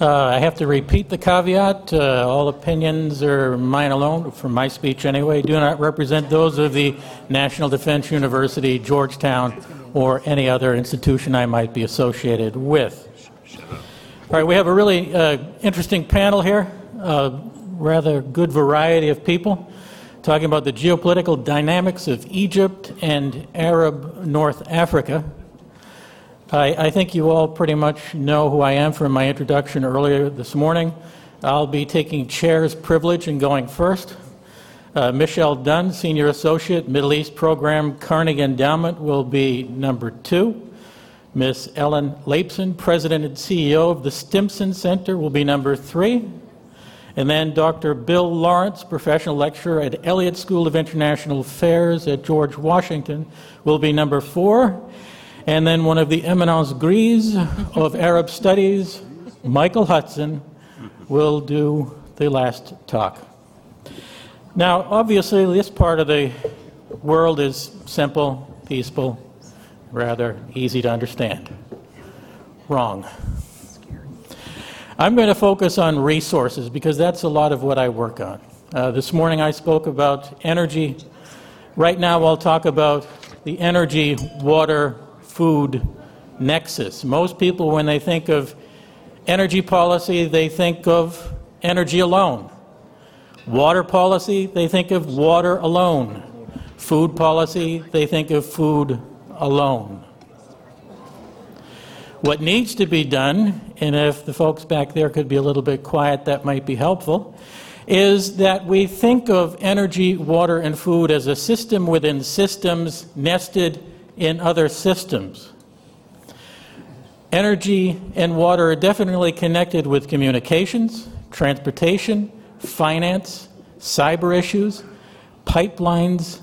Uh, I have to repeat the caveat. Uh, all opinions are mine alone, from my speech anyway, do not represent those of the National Defense University, Georgetown, or any other institution I might be associated with. All right, we have a really uh, interesting panel here, a rather good variety of people talking about the geopolitical dynamics of Egypt and Arab North Africa. I, I, think you all pretty much know who I am from my introduction earlier this morning. I'll be taking chair's privilege and going first. Uh, Michele Dunne, Senior Associate, Middle East Program, Carnegie Endowment, will be number two. Miss Ellen Laipson, President and CEO of the Stimson Center, will be number three. And then Dr. Bill Lawrence, Professional Lecturer at Elliott School of International Affairs at George Washington, will be number four. And then one of the eminence grise of Arab studies, Michael Hudson, will do the last talk. Now, obviously, this part of the world is simple, peaceful, rather easy to understand. Wrong. I'm going to focus on resources because that's a lot of what I work on. Uh, this morning I spoke about energy. Right now I'll talk about the energy, water, food nexus. Most people, when they think of energy policy, they think of energy alone. Water policy, they think of water alone. Food policy, they think of food alone. What needs to be done, and if the folks back there could be a little bit quiet, that might be helpful, is that we think of energy, water, and food as a system within systems nested in other systems. Energy and water are definitely connected with communications, transportation, finance, cyber issues, pipelines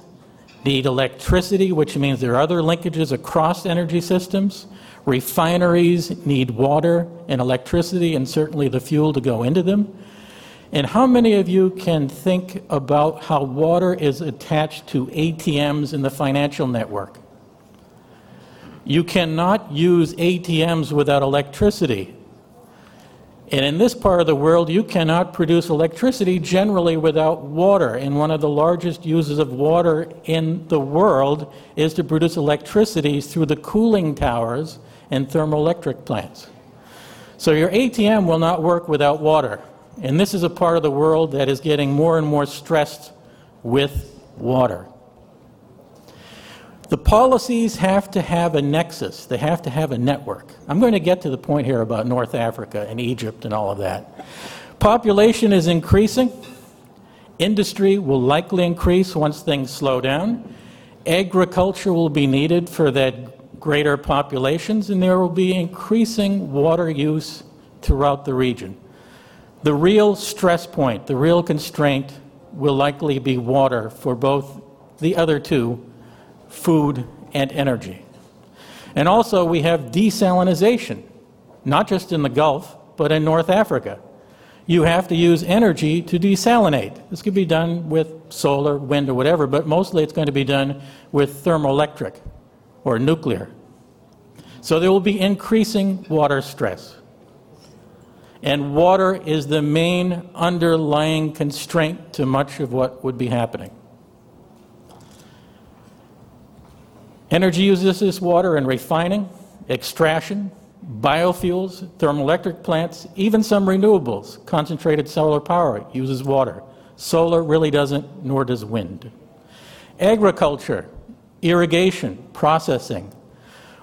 need electricity, which means there are other linkages across energy systems. Refineries need water and electricity and certainly the fuel to go into them. And how many of you can think about how water is attached to ATMs in the financial network? You cannot use ATMs without electricity. And in this part of the world, you cannot produce electricity generally without water. And one of the largest uses of water in the world is to produce electricity through the cooling towers and thermoelectric plants. So your ATM will not work without water. And this is a part of the world that is getting more and more stressed with water. The policies have to have a nexus, they have to have a network. I'm going to get to the point here about North Africa and Egypt and all of that. Population is increasing. Industry will likely increase once things slow down. Agriculture will be needed for that greater populations, and there will be increasing water use throughout the region. The real stress point, the real constraint, will likely be water for both the other two food, and energy. And also, we have desalination, not just in the Gulf, but in North Africa. You have to use energy to desalinate. This could be done with solar, wind, or whatever, but mostly it's going to be done with thermoelectric or nuclear. So there will be increasing water stress. And water is the main underlying constraint to much of what would be happening. Energy uses this water in refining, extraction, biofuels, thermoelectric plants, even some renewables. Concentrated solar power uses water. Solar really doesn't, nor does wind. Agriculture, irrigation, processing.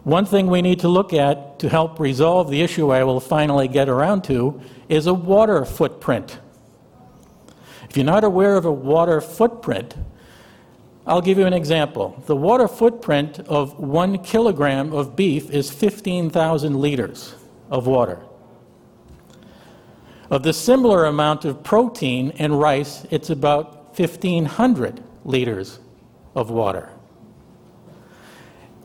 One thing we need to look at to help resolve the issue I will finally get around to is a water footprint. If you're not aware of a water footprint, I'll give you an example. The water footprint of one kilogram of beef is 15,000 liters of water. Of the similar amount of protein in rice, it's about 1,500 liters of water.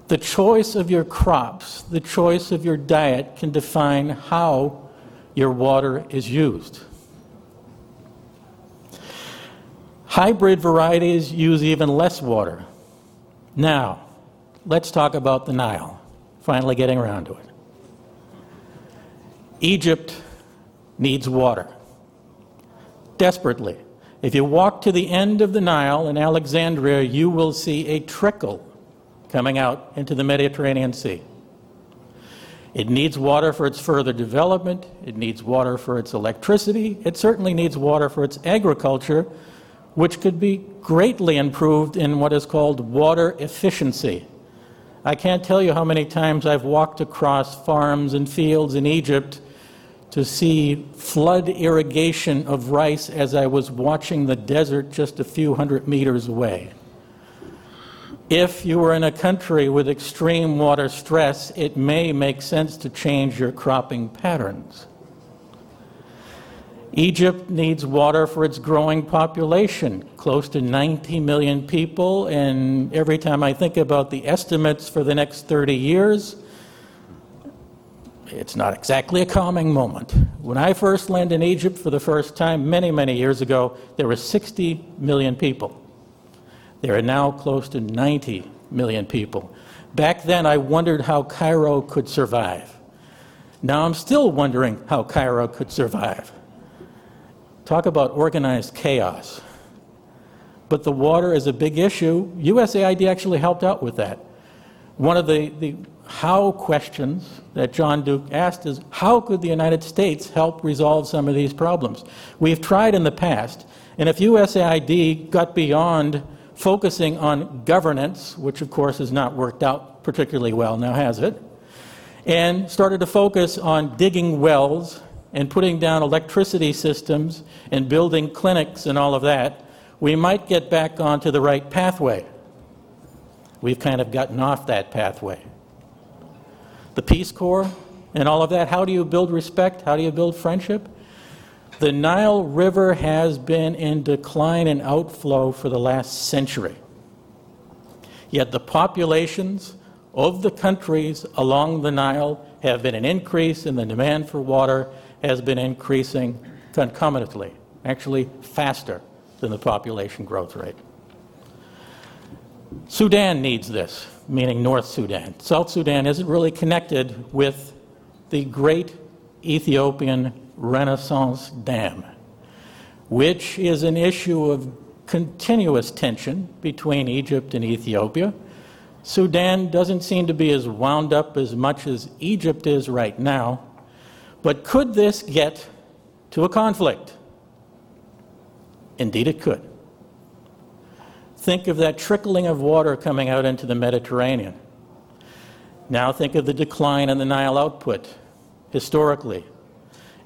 The choice of your crops, the choice of your diet can define how your water is used. Hybrid varieties use even less water. Now, let's talk about the Nile. Finally, getting around to it. Egypt needs water. Desperately. If you walk to the end of the Nile in Alexandria, you will see a trickle coming out into the Mediterranean Sea. It needs water for its further development, it needs water for its electricity, it certainly needs water for its agriculture, which could be greatly improved in what is called water efficiency. I can't tell you how many times I've walked across farms and fields in Egypt to see flood irrigation of rice as I was watching the desert just a few hundred meters away. If you are in a country with extreme water stress, it may make sense to change your cropping patterns. Egypt needs water for its growing population, close to 90 million people, and every time I think about the estimates for the next 30 years, it's not exactly a calming moment. When I first landed in Egypt for the first time, many, many years ago, there were 60 million people. There are now close to 90 million people. Back then, I wondered how Cairo could survive. Now I'm still wondering how Cairo could survive. Talk about organized chaos. But the water is a big issue. USAID actually helped out with that. One of the, the how questions that John Duke asked is how could the United States help resolve some of these problems? We've tried in the past, and if USAID got beyond focusing on governance, which of course has not worked out particularly well, now has it, and started to focus on digging wells and putting down electricity systems and building clinics and all of that, we might get back onto the right pathway. We've kind of gotten off that pathway. The Peace Corps and all of that, how do you build respect? How do you build friendship? The Nile River has been in decline and outflow for the last century. Yet the populations of the countries along the Nile have been an increase in the demand for water has been increasing concomitantly, actually faster than the population growth rate. Sudan needs this, meaning North Sudan. South Sudan isn't really connected with the great Ethiopian Renaissance Dam, which is an issue of continuous tension between Egypt and Ethiopia. Sudan doesn't seem to be as wound up as much as Egypt is right now, but could this get to a conflict? Indeed, it could. Think of that trickling of water coming out into the Mediterranean. Now think of the decline in the Nile output historically,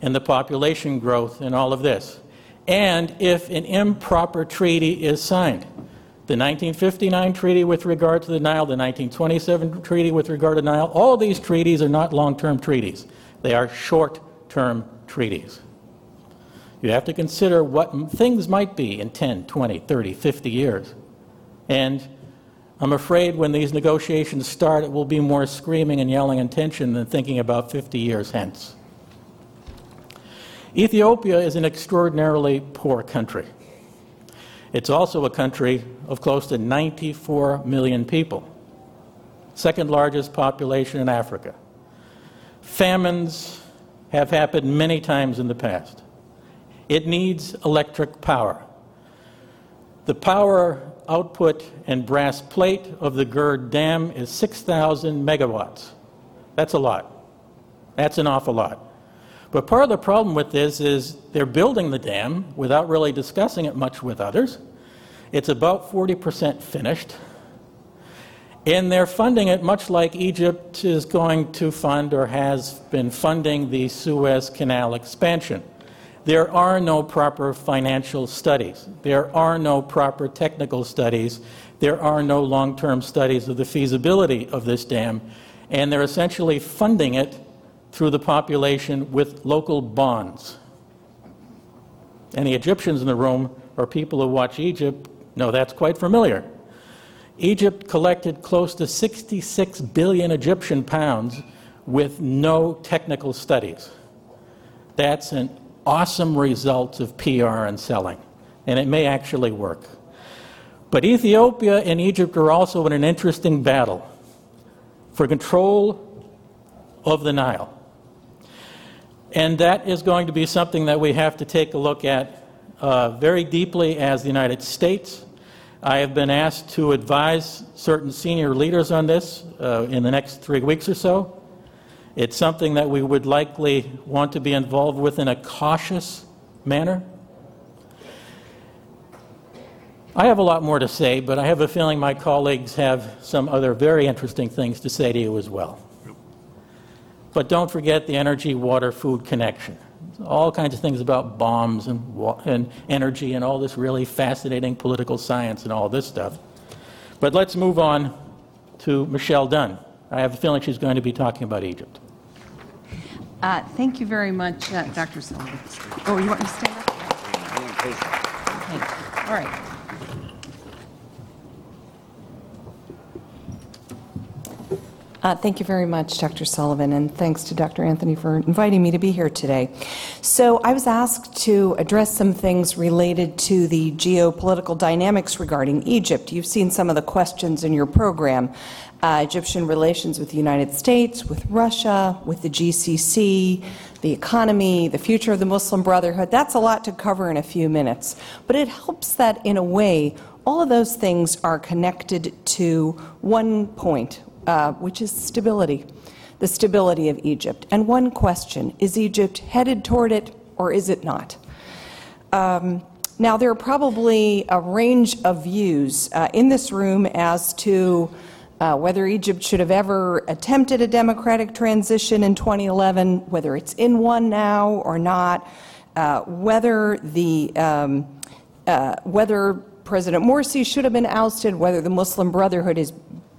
and the population growth and all of this. And if an improper treaty is signed, the 1959 treaty with regard to the Nile, the 1927 treaty with regard to Nile, all these treaties are not long term treaties. They are short term treaties. You have to consider what things might be in 10, 20, 30, 50 years. And I'm afraid when these negotiations start, it will be more screaming and yelling and tension than thinking about 50 years hence. Ethiopia is an extraordinarily poor country. It's also a country of close to 94 million people, second largest population in Africa. Famines have happened many times in the past. It needs electric power. The power output and brass plate of the GERD Dam is 6,000 megawatts. That's a lot. That's an awful lot. But part of the problem with this is they're building the dam without really discussing it much with others. It's about 40% finished. And they're funding it much like Egypt is going to fund or has been funding the Suez Canal expansion. There are no proper financial studies. There are no proper technical studies. There are no long term studies of the feasibility of this dam. And they're essentially funding it through the population with local bonds. Any Egyptians in the room or people who watch Egypt know that's quite familiar. Egypt collected close to 66 billion Egyptian pounds with no technical studies. That's an awesome result of PR and selling, and it may actually work. But Ethiopia and Egypt are also in an interesting battle for control of the Nile. And that is going to be something that we have to take a look at uh, very deeply as the United States. I have been asked to advise certain senior leaders on this uh, in the next three weeks or so. It's something that we would likely want to be involved with in a cautious manner. I have a lot more to say, but I have a feeling my colleagues have some other very interesting things to say to you as well. But don't forget the energy, water, food connection. All kinds of things about bombs and, and energy and all this really fascinating political science and all this stuff. But let's move on to Michele Dunne. I have a feeling she's going to be talking about Egypt. Uh, thank you very much, uh, Dr. Sullivan. Oh, you want me to stand up? Okay. All right. Uh, thank you very much, Dr. Sullivan, and thanks to Dr. Anthony for inviting me to be here today. So, I was asked to address some things related to the geopolitical dynamics regarding Egypt. You've seen some of the questions in your program uh, Egyptian relations with the United States, with Russia, with the GCC, the economy, the future of the Muslim Brotherhood. That's a lot to cover in a few minutes. But it helps that, in a way, all of those things are connected to one point, uh, which is stability, the stability of Egypt. And one question is Egypt headed toward it or is it not? Um, now, there are probably a range of views uh, in this room as to uh, whether Egypt should have ever attempted a democratic transition in 2011, whether it's in one now or not, uh, whether the um, uh, whether President Morsi should have been ousted, whether the Muslim Brotherhood is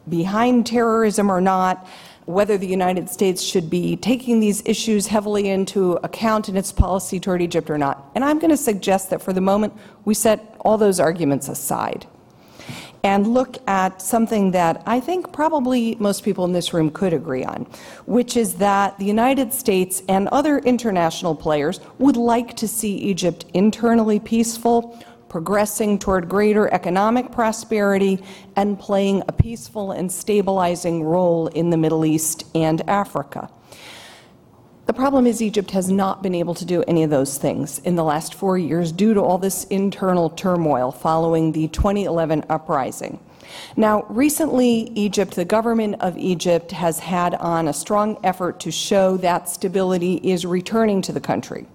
behind terrorism or not, whether the United States should be taking these issues heavily into account in its policy toward Egypt or not. And I'm going to suggest that for the moment we set all those arguments aside and look at something that I think probably most people in this room could agree on, which is that the United States and other international players would like to see Egypt internally peaceful progressing toward greater economic prosperity, and playing a peaceful and stabilizing role in the Middle East and Africa. The problem is, Egypt has not been able to do any of those things in the last four years due to all this internal turmoil following the 2011 uprising. Now, recently, Egypt, the government of Egypt, has had on a strong effort to show that stability is returning to the country.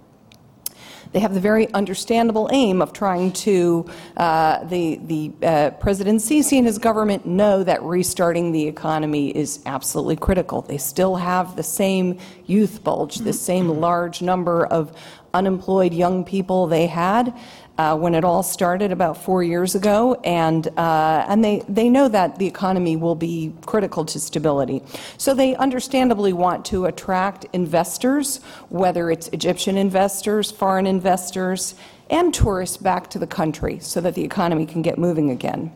They have the very understandable aim of trying to, uh, the, the uh, President Sisi and his government know that restarting the economy is absolutely critical. They still have the same youth bulge, the same large number of unemployed young people they had uh, when it all started about four years ago, and uh, and they they know that the economy will be critical to stability. So they understandably want to attract investors, whether it's Egyptian investors, foreign investors, and tourists back to the country, so that the economy can get moving again.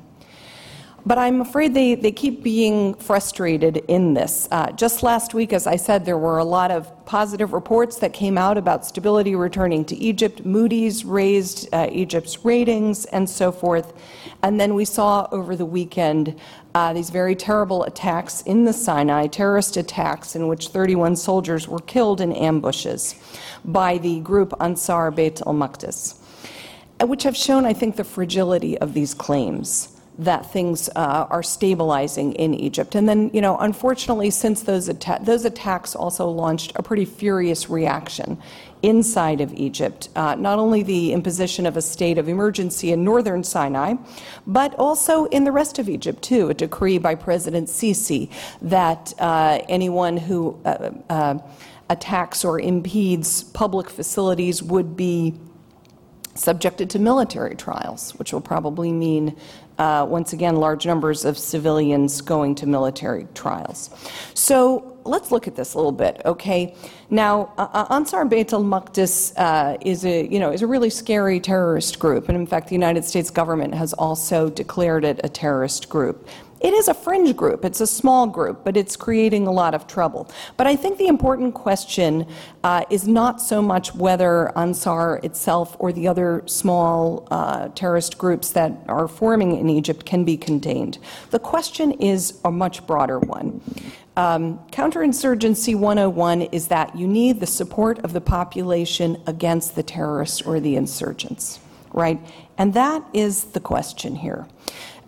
But I'm afraid they, they keep being frustrated in this. Uh, just last week, as I said, there were a lot of positive reports that came out about stability returning to Egypt. Moody's raised uh, Egypt's ratings and so forth. And then we saw over the weekend uh, these very terrible attacks in the Sinai, terrorist attacks in which 31 soldiers were killed in ambushes by the group Ansar Beit al Maqdis, which have shown, I think, the fragility of these claims that things uh, are stabilizing in Egypt. And then, you know, unfortunately, since those, atta- those attacks also launched a pretty furious reaction inside of Egypt. Uh, not only the imposition of a state of emergency in northern Sinai, but also in the rest of Egypt, too. A decree by President Sisi that uh, anyone who uh, uh, attacks or impedes public facilities would be subjected to military trials, which will probably mean uh, once again, large numbers of civilians going to military trials. So let's look at this a little bit, okay? Now, uh, Ansar Beit al-Maqdis uh, is a, you know, is a really scary terrorist group, and in fact, the United States government has also declared it a terrorist group. It is a fringe group, it's a small group, but it's creating a lot of trouble. But I think the important question uh, is not so much whether Ansar itself or the other small uh, terrorist groups that are forming in Egypt can be contained. The question is a much broader one. um, counterinsurgency 101 is that you need the support of the population against the terrorists or the insurgents, right? And that is the question here.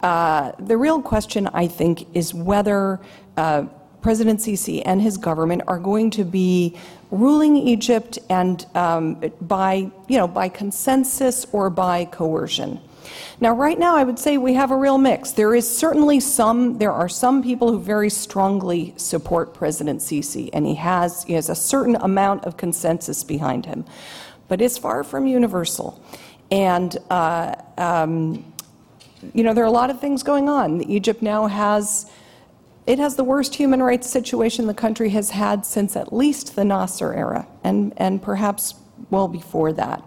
Uh, the real question, I think, is whether uh, President Sisi and his government are going to be ruling Egypt and um, by, you know, by consensus or by coercion. Now, right now, I would say we have a real mix. There is certainly some, there are some people who very strongly support President Sisi, and he has, he has a certain amount of consensus behind him. But it's far from universal. And, uh, um, you know, there are a lot of things going on. Egypt now has it has the worst human rights situation the country has had since at least the Nasser era, and, and perhaps well before that.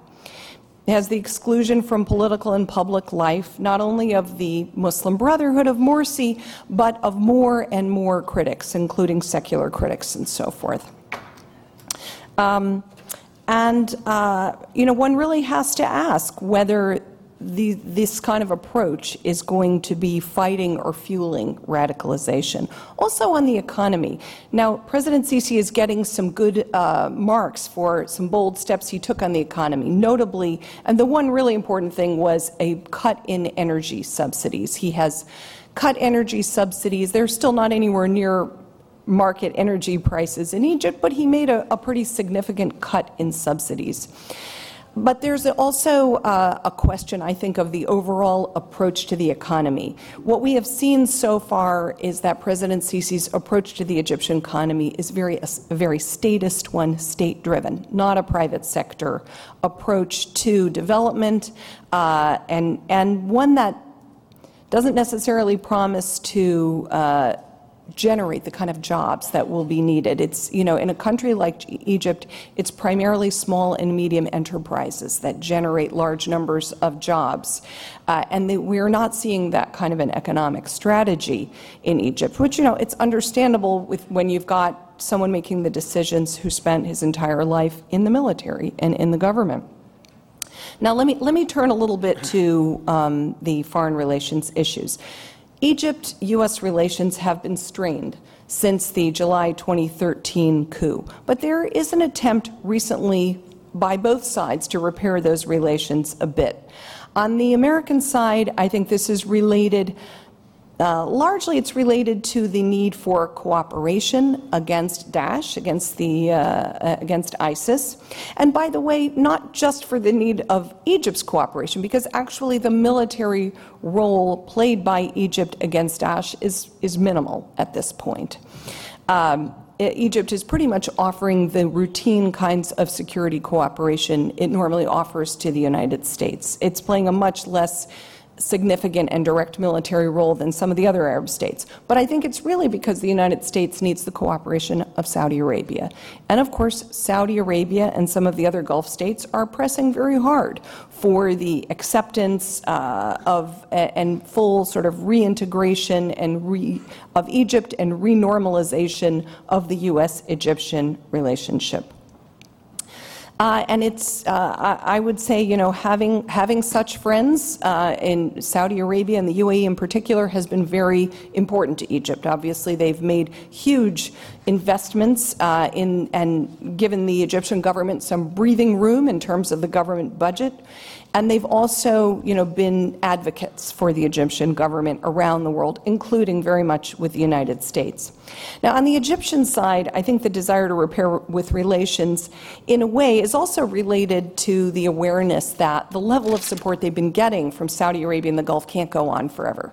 It has the exclusion from political and public life, not only of the Muslim Brotherhood of Morsi, but of more and more critics, including secular critics and so forth. Um, and, uh, you know, one really has to ask whether the, this kind of approach is going to be fighting or fueling radicalization. Also on the economy. Now, President Sisi is getting some good uh, marks for some bold steps he took on the economy, notably, and the one really important thing was a cut in energy subsidies. He has cut energy subsidies. They're still not anywhere near market energy prices in Egypt, but he made a, a pretty significant cut in subsidies. But there's also uh, a question, I think, of the overall approach to the economy. What we have seen so far is that President Sisi's approach to the Egyptian economy is very, a very statist one, state driven, not a private sector approach to development, uh, and, and one that doesn't necessarily promise to uh, generate the kind of jobs that will be needed. It's, you know, in a country like Egypt, it's primarily small and medium enterprises that generate large numbers of jobs. Uh, and we're not seeing that kind of an economic strategy in Egypt, which, you know, it's understandable with when you've got someone making the decisions who spent his entire life in the military and in the government. Now, let me, let me turn a little bit to um, the foreign relations issues. Egypt U.S. relations have been strained since the July 2013 coup, but there is an attempt recently by both sides to repair those relations a bit. On the American side, I think this is related uh, largely, it's related to the need for cooperation against Daesh, against the uh, uh, against ISIS, and by the way, not just for the need of Egypt's cooperation, because actually the military role played by Egypt against Daesh is is minimal at this point. Um, Egypt is pretty much offering the routine kinds of security cooperation it normally offers to the United States. It's playing a much less significant and direct military role than some of the other Arab states. But I think it's really because the United States needs the cooperation of Saudi Arabia. And of course, Saudi Arabia and some of the other Gulf states are pressing very hard for the acceptance uh, of and full sort of reintegration and re, of Egypt and renormalization of the U.S. Egyptian relationship. Uh, and it's, uh, I would say, you know, having, having such friends uh, in Saudi Arabia and the UAE in particular has been very important to Egypt. Obviously, they've made huge investments uh, in and given the Egyptian government some breathing room in terms of the government budget. And they've also, you know, been advocates for the Egyptian government around the world, including very much with the United States. Now, on the Egyptian side, I think the desire to repair with relations, in a way, is also related to the awareness that the level of support they've been getting from Saudi Arabia and the Gulf can't go on forever.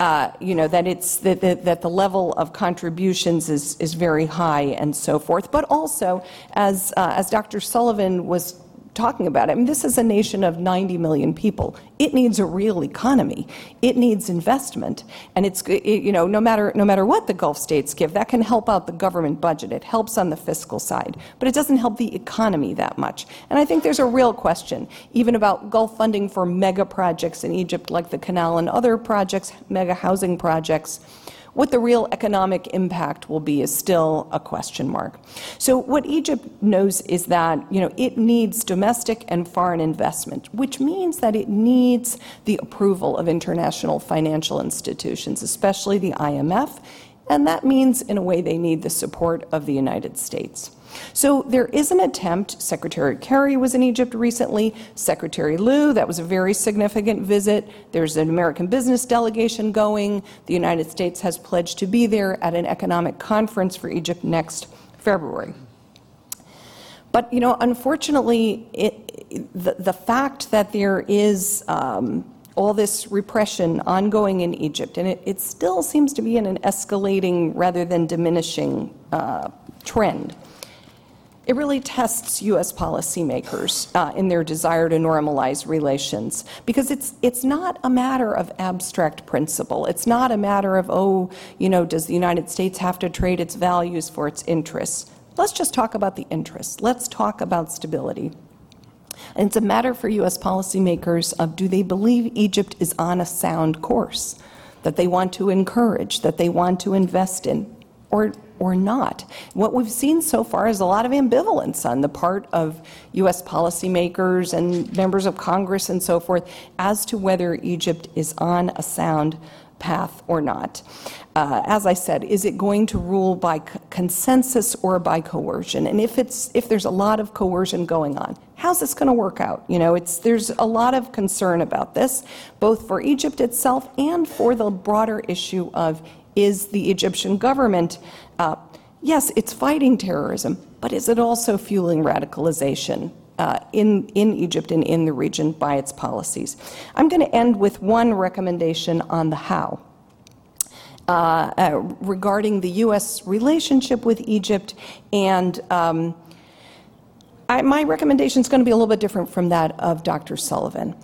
Uh, you know that it's that, that, that, the level of contributions is is very high and so forth. But also, as uh, as Dr. Sullivan was talking about it. I mean, this is a nation of 90 million people. It needs a real economy. It needs investment, and it's it, you know no matter no matter what the Gulf states give, that can help out the government budget. It helps on the fiscal side, but it doesn't help the economy that much. And I think there's a real question, even about Gulf funding for mega projects in Egypt, like the canal and other projects, mega housing projects what the real economic impact will be is still a question mark. So what Egypt knows is that, you know, it needs domestic and foreign investment, which means that it needs the approval of international financial institutions, especially the IMF and that means, in a way, they need the support of the United States. So there is an attempt. Secretary Kerry was in Egypt recently, Secretary Lew, that was a very significant visit. There's an American business delegation going. The United States has pledged to be there at an economic conference for Egypt next February. But, you know, unfortunately, it, the, the fact that there is um, all this repression ongoing in Egypt, and it, it, still seems to be in an escalating rather than diminishing uh, trend. It really tests U.S. policymakers uh, in their desire to normalize relations because it's, it's not a matter of abstract principle. It's not a matter of, oh, you know, does the United States have to trade its values for its interests? Let's just talk about the interests. Let's talk about stability. And it's a matter for U.S. policymakers of do they believe Egypt is on a sound course that they want to encourage, that they want to invest in, or or not. What we've seen so far is a lot of ambivalence on the part of U.S. policymakers and members of Congress and so forth as to whether Egypt is on a sound path or not. Uh, as I said, is it going to rule by consensus or by coercion? And if it's if there's a lot of coercion going on, how's this going to work out? You know, it's there's a lot of concern about this, both for Egypt itself and for the broader issue of is the Egyptian government, uh, yes, it's fighting terrorism, but is it also fueling radicalization? Uh, in, in Egypt and in the region by its policies. I'm going to end with one recommendation on the how. Uh, uh, regarding the U.S. relationship with Egypt, and um, I, my recommendation is going to be a little bit different from that of Dr. Sullivan.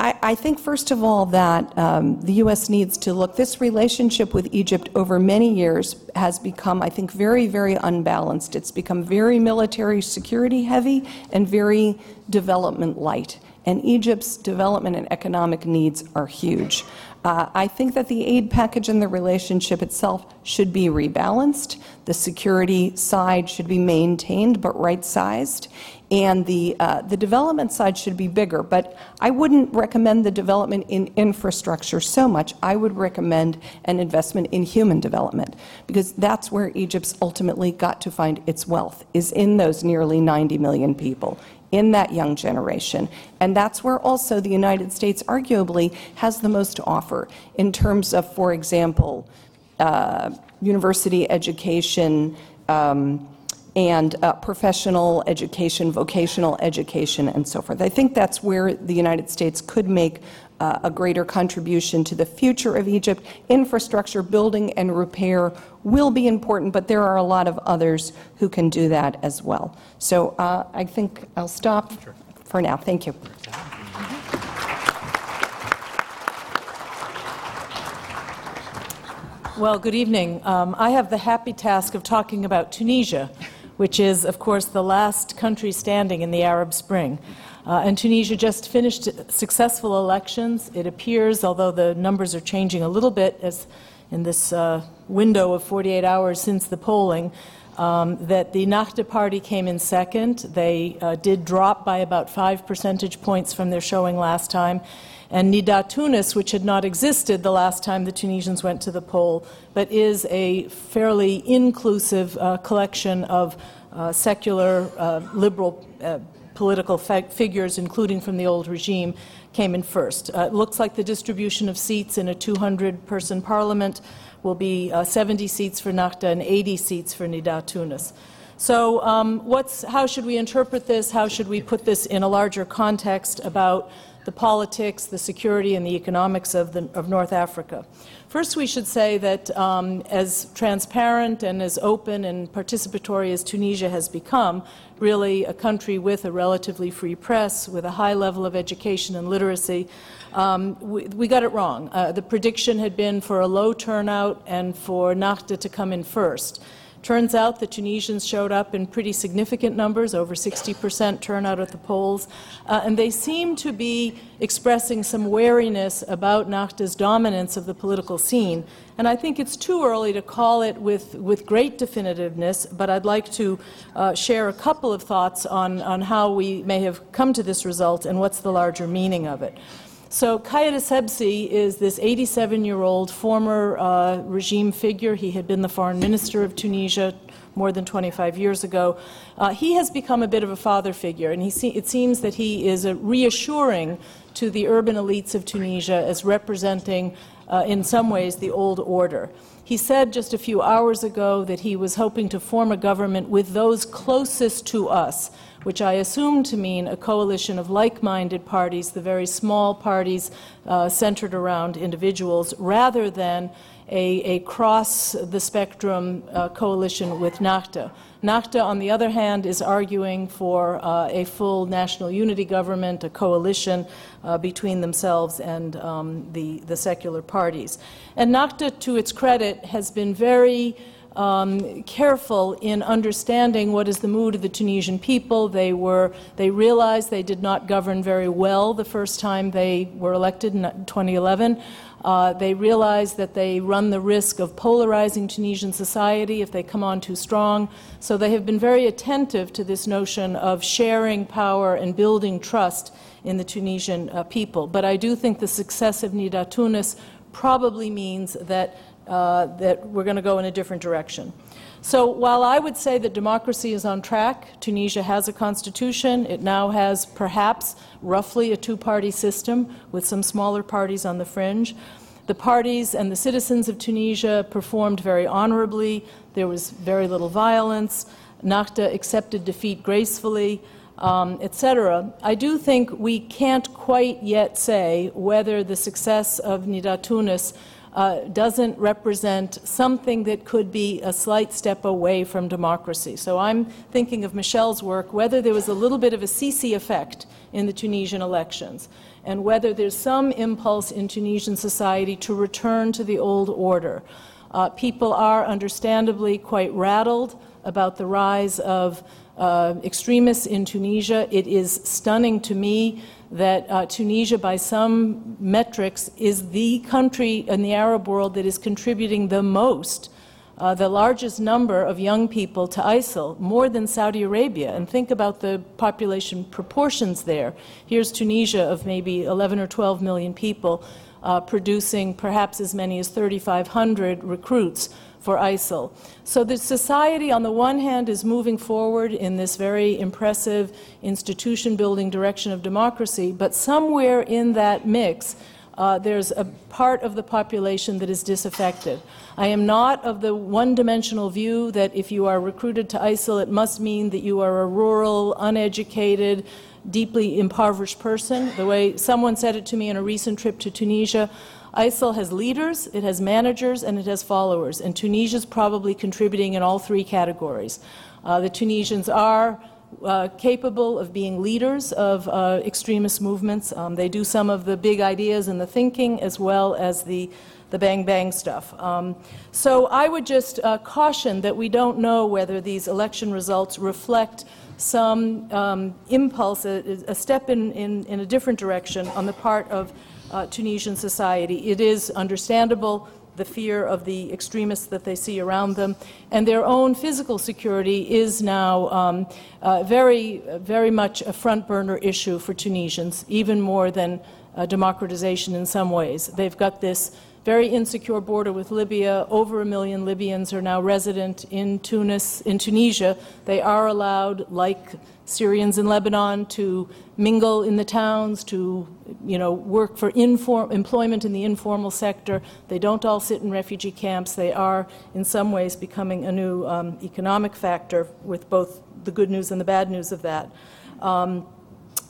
I, I think, first of all, that um, the U.S. needs to look. This relationship with Egypt over many years has become, I think, very, very unbalanced. It's become very military security heavy and very development light. And Egypt's development and economic needs are huge. Uh, I think that the aid package and the relationship itself should be rebalanced. The security side should be maintained but right sized and the, uh, the development side should be bigger. But I wouldn't recommend the development in infrastructure so much. I would recommend an investment in human development because that's where Egypt's ultimately got to find its wealth, is in those nearly 90 million people. In that young generation. And that's where also the United States arguably has the most to offer in terms of, for example, uh, university education, um, and uh, professional education, vocational education, and so forth. I think that's where the United States could make uh, a greater contribution to the future of Egypt. Infrastructure, building, and repair will be important, but there are a lot of others who can do that as well. So uh, I think I'll stop sure. for now. Thank you. Well, good evening. Um, I have the happy task of talking about Tunisia which is, of course, the last country standing in the Arab Spring. Uh, and Tunisia just finished successful elections. It appears, although the numbers are changing a little bit as in this uh, window of 48 hours since the polling, um, that the Nahda party came in second. They uh, did drop by about five percentage points from their showing last time. And Nidaa Tounes, which had not existed the last time the Tunisians went to the poll, but is a fairly inclusive uh, collection of uh, secular, uh, liberal uh, political figures, including from the old regime, came in first. Uh, it looks like the distribution of seats in a 200 person parliament will be uh, 70 seats for Nahda and 80 seats for Nidaa Tounes. So, um, how should we interpret this? How should we put this in a larger context about the politics, the security, and the economics of, the, of North Africa. First, we should say that um, as transparent and as open and participatory as Tunisia has become, really a country with a relatively free press, with a high level of education and literacy, um, we, we, got it wrong. Uh, the prediction had been for a low turnout and for Nahda to come in first. Turns out the Tunisians showed up in pretty significant numbers, over 60% turnout at the polls, uh, and they seem to be expressing some wariness about Nahda's dominance of the political scene. And I think it's too early to call it with, with great definitiveness, but I'd like to uh, share a couple of thoughts on, on how we may have come to this result and what's the larger meaning of it. So Caid Essebsi is this 87-year-old former uh, regime figure. He had been the foreign minister of Tunisia more than 25 years ago. Uh, he has become a bit of a father figure, and se- it seems that he is reassuring to the urban elites of Tunisia as representing, uh, in some ways, the old order. He said just a few hours ago that he was hoping to form a government with those closest to us, which I assume to mean a coalition of like minded parties, the very small parties uh, centered around individuals, rather than a, a cross the spectrum uh, coalition with Nahda. Nahda, on the other hand, is arguing for uh, a full national unity government, a coalition uh, between themselves and um, the, the secular parties. And Nahda, to its credit, has been very um, careful in understanding what is the mood of the Tunisian people. They were they realized they did not govern very well the first time they were elected in 2011. Uh, they realize that they run the risk of polarizing Tunisian society if they come on too strong. So they have been very attentive to this notion of sharing power and building trust in the Tunisian uh, people. But I do think the success of Nidaa Tounes probably means that, uh, that we're going to go in a different direction. So while I would say that democracy is on track, Tunisia has a constitution. It now has perhaps roughly a two party system with some smaller parties on the fringe. The parties and the citizens of Tunisia performed very honorably. There was very little violence. Nahda accepted defeat gracefully, um, etc. I do think we can't quite yet say whether the success of Nidaa Tounes uh, doesn't represent something that could be a slight step away from democracy. So I'm thinking of Michele's work, whether there was a little bit of a Sisi effect in the Tunisian elections, and whether there's some impulse in Tunisian society to return to the old order. Uh, people are understandably quite rattled about the rise of uh, extremists in Tunisia. It is stunning to me that uh, Tunisia, by some metrics, is the country in the Arab world that is contributing the most, uh, the largest number of young people to ISIL, more than Saudi Arabia. And think about the population proportions there. Here's Tunisia of maybe 11 or 12 million people. Uh, producing perhaps as many as 3,500 recruits for ISIL. So the society, on the one hand, is moving forward in this very impressive institution building direction of democracy, but somewhere in that mix, uh, there's a part of the population that is disaffected. I am not of the one dimensional view that if you are recruited to ISIL, it must mean that you are a rural, uneducated, deeply impoverished person. The way someone said it to me in a recent trip to Tunisia, ISIL has leaders, it has managers, and it has followers. And Tunisia is probably contributing in all three categories. Uh, the Tunisians are uh, capable of being leaders of uh, extremist movements. Um, they do some of the big ideas and the thinking as well as the, the bang bang stuff. Um, so I would just uh, caution that we don't know whether these election results reflect some um, impulse, a, a step in, in, in a different direction on the part of uh, Tunisian society. It is understandable the fear of the extremists that they see around them, and their own physical security is now um, uh, very, very much a front burner issue for Tunisians, even more than uh, democratization in some ways. They've got this very insecure border with Libya. Over a million Libyans are now resident in Tunis, in Tunisia. They are allowed, like Syrians in Lebanon, to mingle in the towns, to you know work for inform, employment in the informal sector. They don't all sit in refugee camps. They are, in some ways, becoming a new um, economic factor, with both the good news and the bad news of that. Um,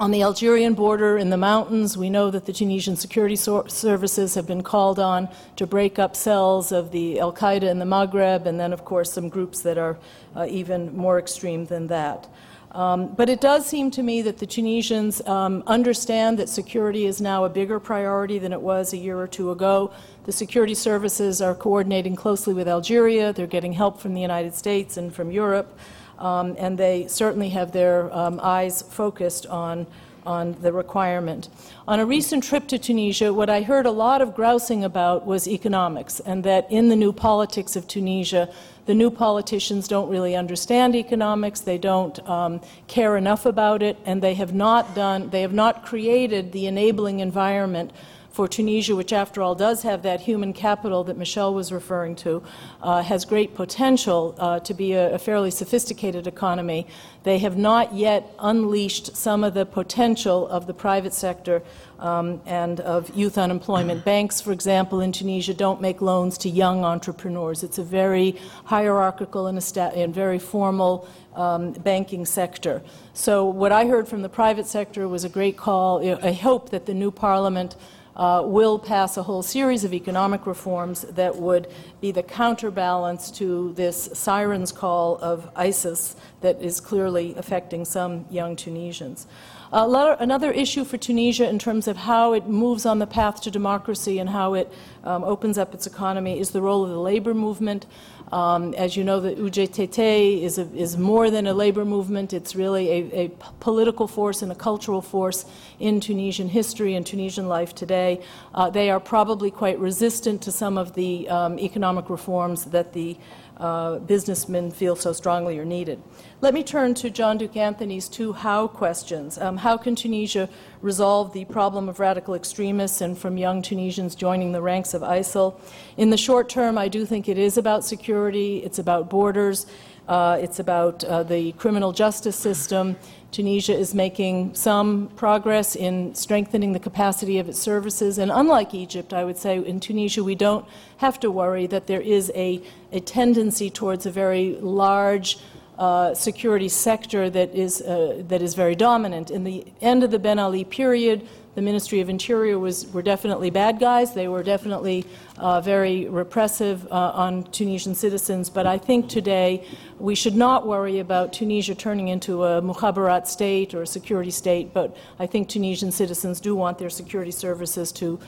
on the Algerian border in the mountains, we know that the Tunisian security services have been called on to break up cells of the Al Qaeda in the Maghreb, and then, of course, some groups that are uh, even more extreme than that. Um, but it does seem to me that the Tunisians um, understand that security is now a bigger priority than it was a year or two ago. The security services are coordinating closely with Algeria, they're getting help from the United States and from Europe. Um, and they certainly have their um, eyes focused on on the requirement. On a recent trip to Tunisia, what I heard a lot of grousing about was economics, and that in the new politics of Tunisia, the new politicians don't really understand economics, they don't um, care enough about it, and they have not done, they have not created the enabling environment for Tunisia, which after all does have that human capital that Michele was referring to, uh, has great potential uh, to be a, a, fairly sophisticated economy. They have not yet unleashed some of the potential of the private sector um, and of youth unemployment. Banks, for example, in Tunisia don't make loans to young entrepreneurs. It's a very hierarchical and, and very formal um, banking sector. So, what I heard from the private sector was a great call. I hope that the new parliament uh, will pass a whole series of economic reforms that would be the counterbalance to this siren's call of ISIS that is clearly affecting some young Tunisians. Another issue for Tunisia in terms of how it moves on the path to democracy and how it um, opens up its economy is the role of the labor movement. Um, as you know, the UGTT is, a, is more than a labor movement. It's really a, a, political force and a cultural force in Tunisian history and Tunisian life today. Uh, they are probably quite resistant to some of the um, economic reforms that the uh, businessmen feel so strongly are needed. Let me turn to John Duke Anthony's two how questions. Um, how can Tunisia resolve the problem of radical extremists and from young Tunisians joining the ranks of ISIL? In the short term, I do think it is about security, it's about borders, uh, it's about uh, the criminal justice system. Tunisia is making some progress in strengthening the capacity of its services. And unlike Egypt, I would say in Tunisia, we don't have to worry that there is a, a tendency towards a very large uh, security sector that is, uh, that is very dominant. In the end of the Ben Ali period, the Ministry of Interior was, were definitely bad guys. They were definitely uh, very repressive uh, on Tunisian citizens. But I think today we should not worry about Tunisia turning into a mukhabarat state or a security state. But I think Tunisian citizens do want their security services to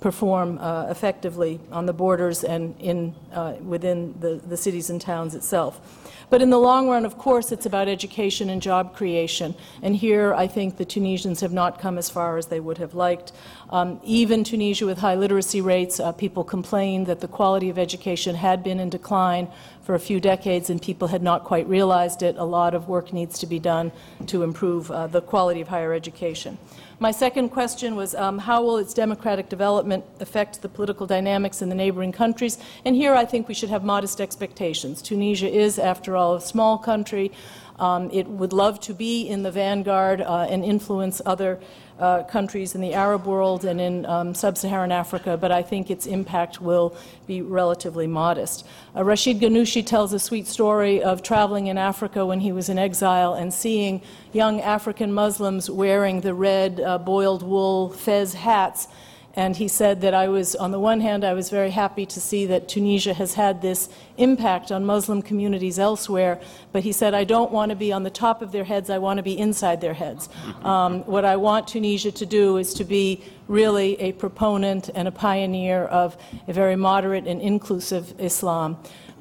perform uh, effectively on the borders and in, uh, within the, the cities and towns itself. But in the long run, of course, it's about education and job creation. And here, I think the Tunisians have not come as far as they would have liked. Um, even Tunisia, with high literacy rates, uh, people complained that the quality of education had been in decline for a few decades and people had not quite realized it. A lot of work needs to be done to improve uh, the quality of higher education. My second question was um, how will its democratic development affect the political dynamics in the neighboring countries? And here I think we should have modest expectations. Tunisia is, after all, a small country. Um, it would love to be in the vanguard uh, and influence other uh, countries in the Arab world and in um, sub Saharan Africa, but I think its impact will be relatively modest. Uh, Rashid Ghannouchi tells a sweet story of traveling in Africa when he was in exile and seeing young African Muslims wearing the red uh, boiled wool fez hats and he said that I was, on the one hand, I was very happy to see that Tunisia has had this impact on Muslim communities elsewhere, but he said, I don't want to be on the top of their heads, I want to be inside their heads. Um, what I want Tunisia to do is to be really a proponent and a pioneer of a very moderate and inclusive Islam.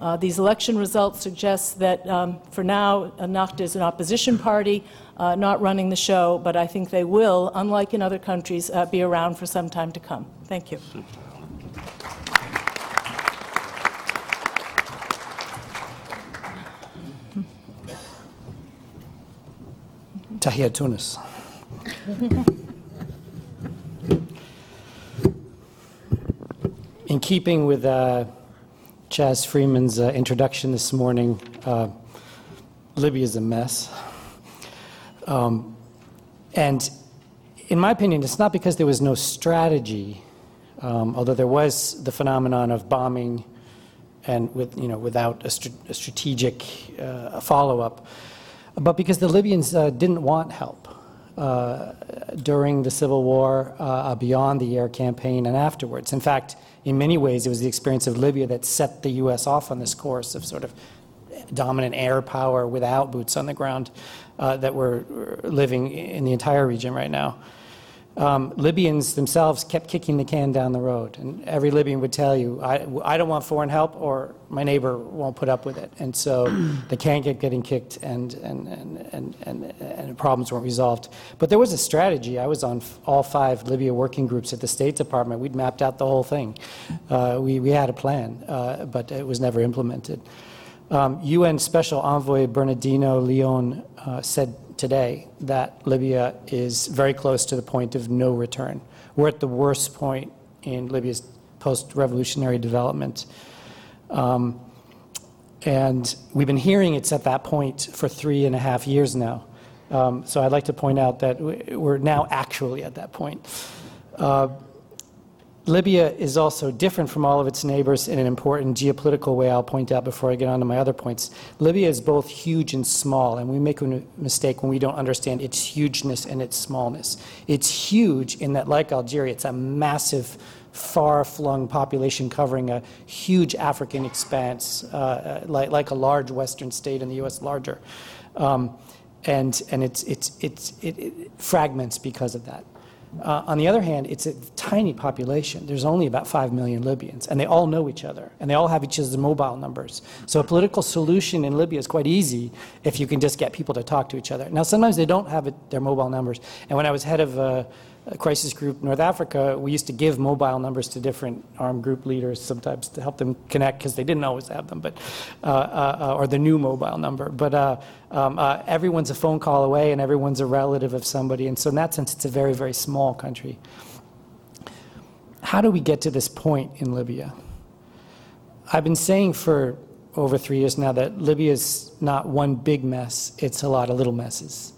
Uh, these election results suggest that um, for now, Ennahda is an opposition party, uh, not running the show, but I think they will, unlike in other countries, uh, be around for some time to come. Thank you. Tahia Tunis. In keeping with uh, Chas Freeman's uh, introduction this morning, uh, Libya is a mess. Um, and in my opinion, it's not because there was no strategy, um, although there was the phenomenon of bombing and with, you know, without a, st- a strategic uh, follow up, but because the Libyans uh, didn't want help. Uh, during the civil war, uh, beyond the air campaign, and afterwards. In fact, in many ways, it was the experience of Libya that set the U.S. off on this course of sort of dominant air power without boots on the ground uh, that we're living in the entire region right now. Um, Libyans themselves kept kicking the can down the road. And every Libyan would tell you, I, I don't want foreign help, or my neighbor won't put up with it. And so the can kept getting kicked, and, and, and, and, and, problems weren't resolved. But there was a strategy. I was on f- all five Libya working groups at the State Department. We'd mapped out the whole thing. Uh, we, we had a plan, uh, but it was never implemented. Um, UN Special Envoy Bernardino Leon uh, said today that Libya is very close to the point of no return. We're at the worst point in Libya's post revolutionary development. Um, and we've been hearing it's at that point for three and a half years now. Um, so I'd like to point out that we're now actually at that point. Uh, Libya is also different from all of its neighbors in an important geopolitical way I'll point out before I get on to my other points. Libya is both huge and small, and we make a mistake when we don't understand its hugeness and its smallness. It's huge in that, like Algeria, it's a massive, far flung population covering a huge African expanse, uh, like, like a large Western state in the US, larger. Um, and and it's, it's, it's, it, it fragments because of that. Uh, on the other hand, it's a tiny population. There's only about 5 million Libyans, and they all know each other, and they all have each other's mobile numbers. So a political solution in Libya is quite easy if you can just get people to talk to each other. Now, sometimes they don't have it, their mobile numbers. And when I was head of uh, crisis group North Africa, we used to give mobile numbers to different armed group leaders sometimes to help them connect because they didn't always have them, but uh, uh, uh, or the new mobile number. But uh, um, uh, everyone's a phone call away, and everyone's a relative of somebody, and so in that sense, it's a very very small country. How do we get to this point in Libya? I've been saying for over three years now that Libya is not one big mess; it's a lot of little messes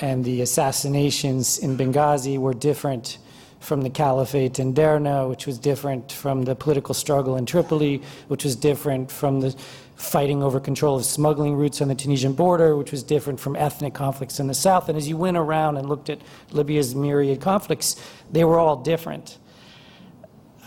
and the assassinations in Benghazi were different from the caliphate in Derna, which was different from the political struggle in Tripoli, which was different from the fighting over control of smuggling routes on the Tunisian border, which was different from ethnic conflicts in the south. And as you went around and looked at Libya's myriad conflicts, they were all different.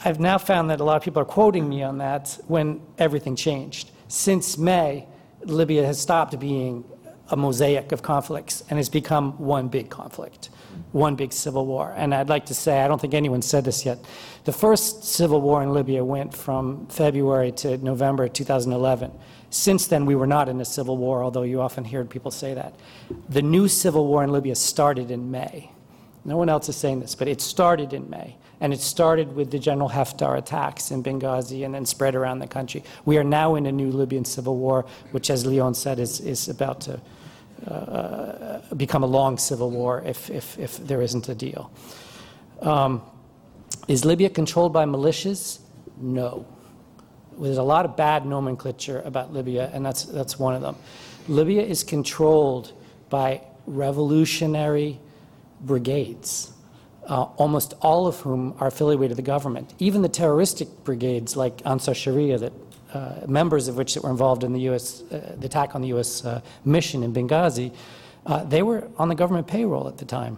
I've now found that a lot of people are quoting me on that when everything changed. Since May, Libya has stopped being a mosaic of conflicts and has become one big conflict, one big civil war. And I'd like to say, I don't think anyone said this yet, the first civil war in Libya went from February to November 2011. Since then, we were not in a civil war, although you often hear people say that. The new civil war in Libya started in May. No one else is saying this, but it started in May. And it started with the General Haftar attacks in Benghazi and then spread around the country. We are now in a new Libyan civil war, which, as Leon said, is, is about to uh, become a long civil war if, if, if there isn't a deal. Um, is Libya controlled by militias? No. There's a lot of bad nomenclature about Libya, and that's, that's one of them. Libya is controlled by revolutionary brigades, uh, almost all of whom are affiliated with the government. Even the terroristic brigades like Ansar Sharia that members of which that were involved in the U.S. Uh, the attack on the U.S. Uh, mission in Benghazi, uh, they were on the government payroll at the time.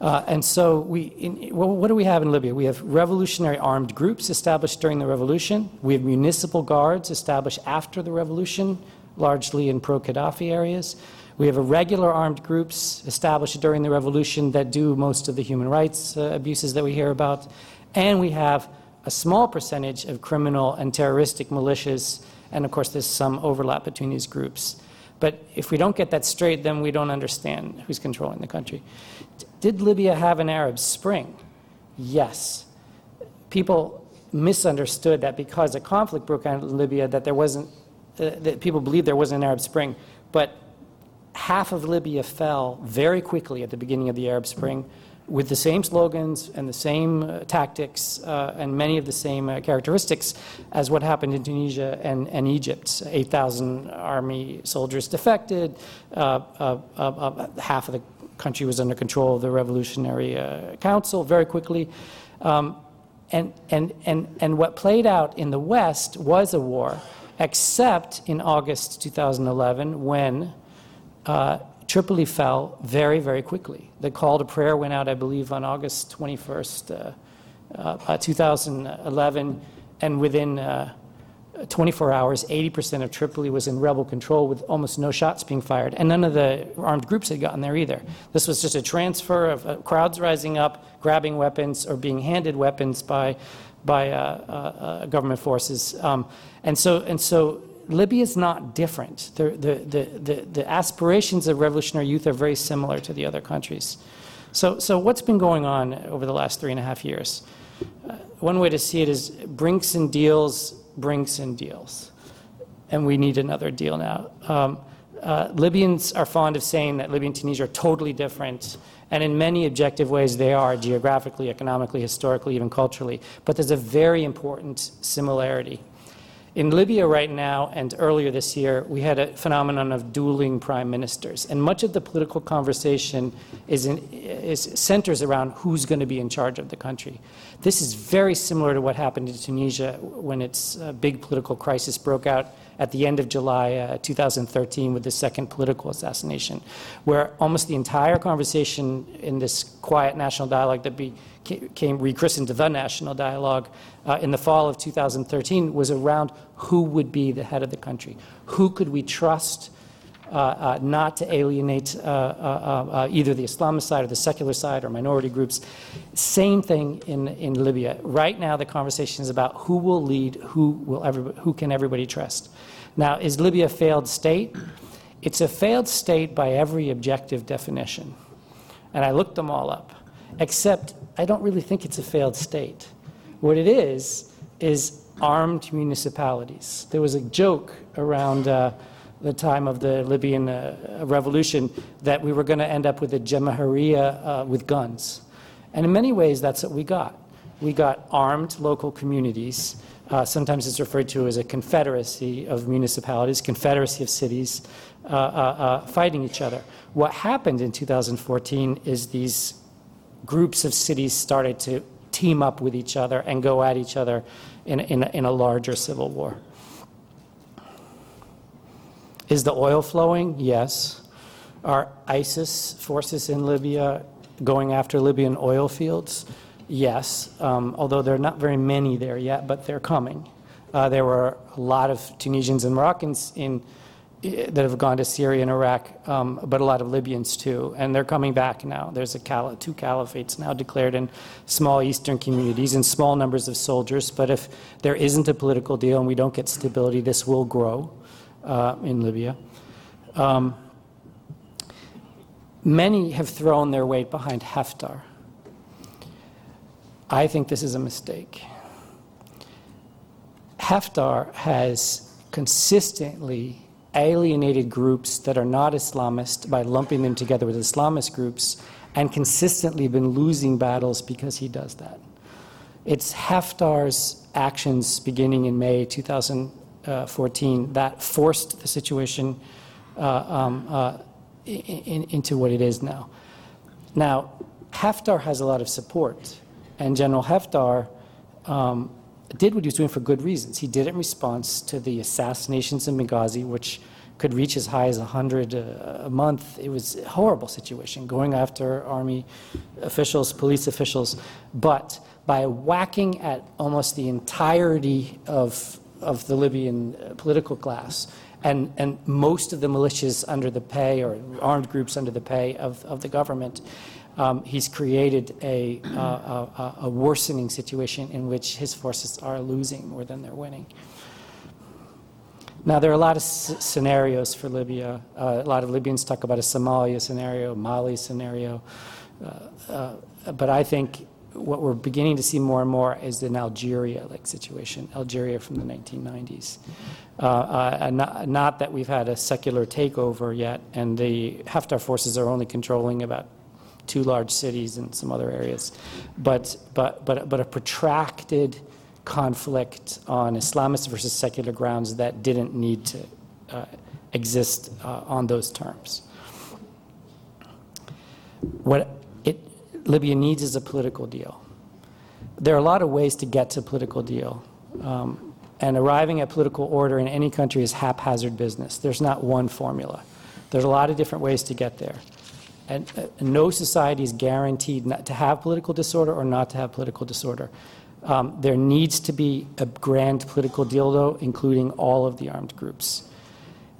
Uh, and so, we, in, well, what do we have in Libya? We have revolutionary armed groups established during the revolution. We have municipal guards established after the revolution, largely in pro Gaddafi areas. We have irregular armed groups established during the revolution that do most of the human rights uh, abuses that we hear about. And we have a small percentage of criminal and terroristic militias, and of course, there's some overlap between these groups. But if we don't get that straight, then we don't understand who's controlling the country. Did Libya have an Arab Spring? Yes. People misunderstood that because a conflict broke out in Libya, that there wasn't, uh, that people believed there wasn't an Arab Spring. But half of Libya fell very quickly at the beginning of the Arab Spring with the same slogans and the same uh, tactics uh, and many of the same uh, characteristics as what happened in Tunisia and, and Egypt. 8,000 army soldiers defected, uh, uh, uh, half of the country was under control of the Revolutionary Council very quickly. Um, and, and, and, and what played out in the West was a war, except in August 2011 when Tripoli fell very, very quickly. The call to prayer went out, I believe, on August 21st, uh, uh, 2011, and within uh, uh, 24 hours, 80% of Tripoli was in rebel control with almost no shots being fired, and none of the armed groups had gotten there either. This was just a transfer of uh, crowds rising up, grabbing weapons, or being handed weapons by, by uh, uh, uh, government forces. Um, and so, and so Libya is not different. The, the, the, the, the aspirations of revolutionary youth are very similar to the other countries. So, so what's been going on over the last three and a half years? Uh, one way to see it is brinks and deals, brinks and deals. And we need another deal now. Um, uh, Libyans are fond of saying that Libya and Tunisia are totally different. And in many objective ways, they are geographically, economically, historically, even culturally. But there's a very important similarity. In Libya right now and earlier this year, we had a phenomenon of dueling prime ministers. And much of the political conversation is, in, is centers around who's going to be in charge of the country. This is very similar to what happened in Tunisia when its uh, big political crisis broke out at the end of July uh, 2013 with the second political assassination, where almost the entire conversation in this quiet national dialogue that became rechristened the national dialogue uh, in the fall of 2013 was around who would be the head of the country, who could we trust. Uh, uh, not to alienate uh, uh, uh, either the Islamist side or the secular side or minority groups. Same thing in, in Libya. Right now, the conversation is about who will lead, who, will everybody, who can everybody trust. Now, is Libya a failed state? It's a failed state by every objective definition. And I looked them all up, except I don't really think it's a failed state. What it is, is armed municipalities. There was a joke around uh, the time of the Libyan uh, revolution that we were going to end up with a Jamahiriya uh, with guns. And in many ways, that's what we got. We got armed local communities uh, sometimes it's referred to as a confederacy of municipalities, confederacy of cities uh, uh, fighting each other. What happened in 2014 is these groups of cities started to team up with each other and go at each other in, in, in a larger civil war. Is the oil flowing? Yes. Are ISIS forces in Libya going after Libyan oil fields? Yes, um, although there are not very many there yet, but they're coming. Uh, there were a lot of Tunisians and Moroccans in, that have gone to Syria and Iraq, um, but a lot of Libyans too, and they're coming back now. There's a cali- two caliphates now declared in small eastern communities and small numbers of soldiers. But if there isn't a political deal and we don't get stability, this will grow uh, in Libya. Um, many have thrown their weight behind Haftar. I think this is a mistake. Haftar has consistently alienated groups that are not Islamist by lumping them together with Islamist groups and consistently been losing battles because he does that. It's Haftar's actions beginning in May 2014 that forced the situation uh, um, uh, in, in, into what it is now. Now, Haftar has a lot of support. And General Haftar um, did what he was doing for good reasons. He did it in response to the assassinations in Benghazi, which could reach as high as 100 a, a month. It was a horrible situation, going after army officials, police officials. But by whacking at almost the entirety of, of the Libyan uh, political class, and, and most of the militias under the pay or armed groups under the pay of, of the government, um, he's created a, a, a, worsening situation in which his forces are losing more than they're winning. Now, there are a lot of scenarios for Libya. Uh, a lot of Libyans talk about a Somalia scenario, Mali scenario. Uh, uh but I think what we're beginning to see more and more is an Algeria like situation, Algeria from the 1990s. Uh, uh, not, not, that we've had a secular takeover yet, and the Haftar forces are only controlling about two large cities and some other areas. But, but, but, but a protracted conflict on Islamist versus secular grounds that didn't need to uh, exist uh, on those terms. What it, Libya needs is a political deal. There are a lot of ways to get to a political deal. Um, and arriving at political order in any country is haphazard business. There's not one formula. There's a lot of different ways to get there. And uh, no society is guaranteed not to have political disorder or not to have political disorder. Um, there needs to be a grand political deal, though, including all of the armed groups.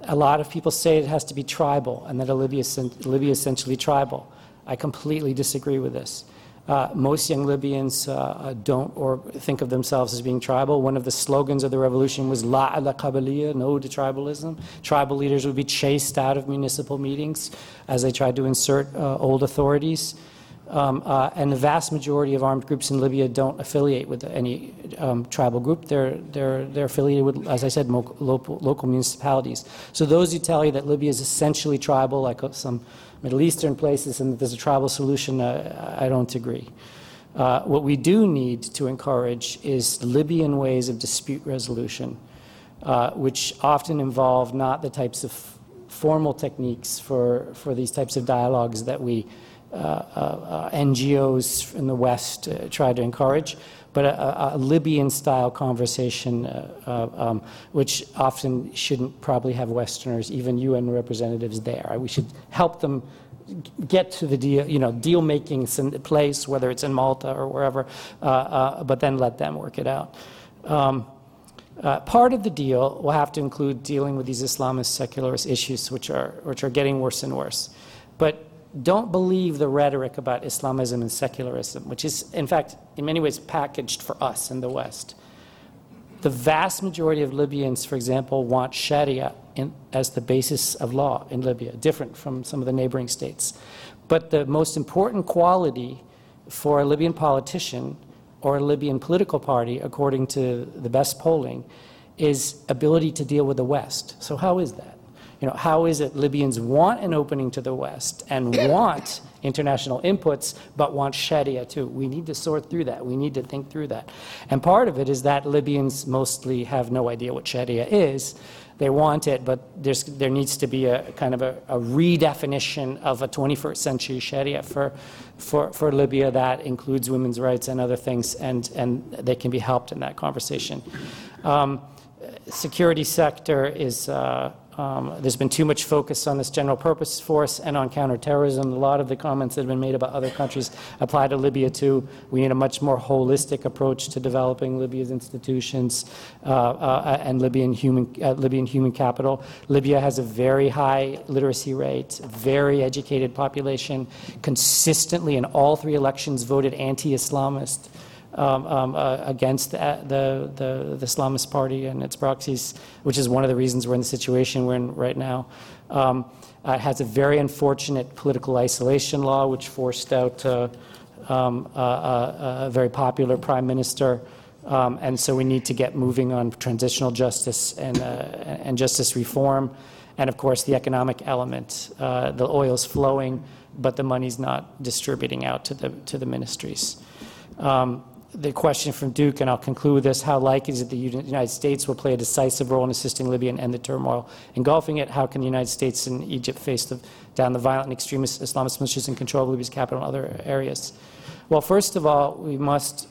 A lot of people say it has to be tribal and that Libya is, Libya is essentially tribal. I completely disagree with this. Uh, most young Libyans uh, uh, don't or think of themselves as being tribal. One of the slogans of the revolution was La ala Qabiliya, no to tribalism. Tribal leaders would be chased out of municipal meetings as they tried to insert uh, old authorities. Um, uh, and the vast majority of armed groups in Libya don't affiliate with any um, tribal group. They're, they're, they're affiliated with, as I said, local, local municipalities. So those who tell you that Libya is essentially tribal, like some Middle Eastern places, and that there's a tribal solution, uh, I don't agree. Uh, what we do need to encourage is Libyan ways of dispute resolution, uh, which often involve not the types of formal techniques for, for these types of dialogues that we uh, uh, uh, NGOs in the West try to encourage, but a, a Libyan-style conversation, um, which often shouldn't probably have Westerners, even UN representatives there. We should help them get to the deal, you know, deal making place, whether it's in Malta or wherever, uh, uh, but then let them work it out. Um, uh, part of the deal will have to include dealing with these Islamist secularist issues, which are which are getting worse and worse. But don't believe the rhetoric about Islamism and secularism, which is, in fact, in many ways packaged for us in the West. The vast majority of Libyans, for example, want Sharia in, as the basis of law in Libya, different from some of the neighboring states. But the most important quality for a Libyan politician or a Libyan political party, according to the best polling, is ability to deal with the West. So, how is that? You know, how is it Libyans want an opening to the West and want international inputs, but want Sharia too? We need to sort through that. We need to think through that. And part of it is that Libyans mostly have no idea what Sharia is. They want it, but there needs to be a kind of a, a, redefinition of a 21st century Sharia for, for, for Libya that includes women's rights and other things, and, and they can be helped in that conversation. Um, security sector is. Uh, um, there's been too much focus on this general purpose force and on counterterrorism. A lot of the comments that have been made about other countries apply to Libya too. We need a much more holistic approach to developing Libya's institutions uh, uh, and Libyan human, uh, Libyan human capital. Libya has a very high literacy rate, very educated population, consistently in all three elections voted anti-Islamist um, um, uh, against the, the, the, Islamist Party and its proxies, which is one of the reasons we're in the situation we're in right now. Um, uh, it has a very unfortunate political isolation law, which forced out uh, um, a very popular prime minister. Um, and so we need to get moving on transitional justice and, uh, and justice reform. And of course, the economic element. Uh, the oil's flowing, but the money's not distributing out to the, to the ministries. Um, the question from Duke, and I'll conclude with this how likely is it the United States will play a decisive role in assisting Libya and end the turmoil engulfing it? How can the United States and Egypt face the, down the violent and extremist Islamist militias in control of Libya's capital and other areas? Well, first of all, we must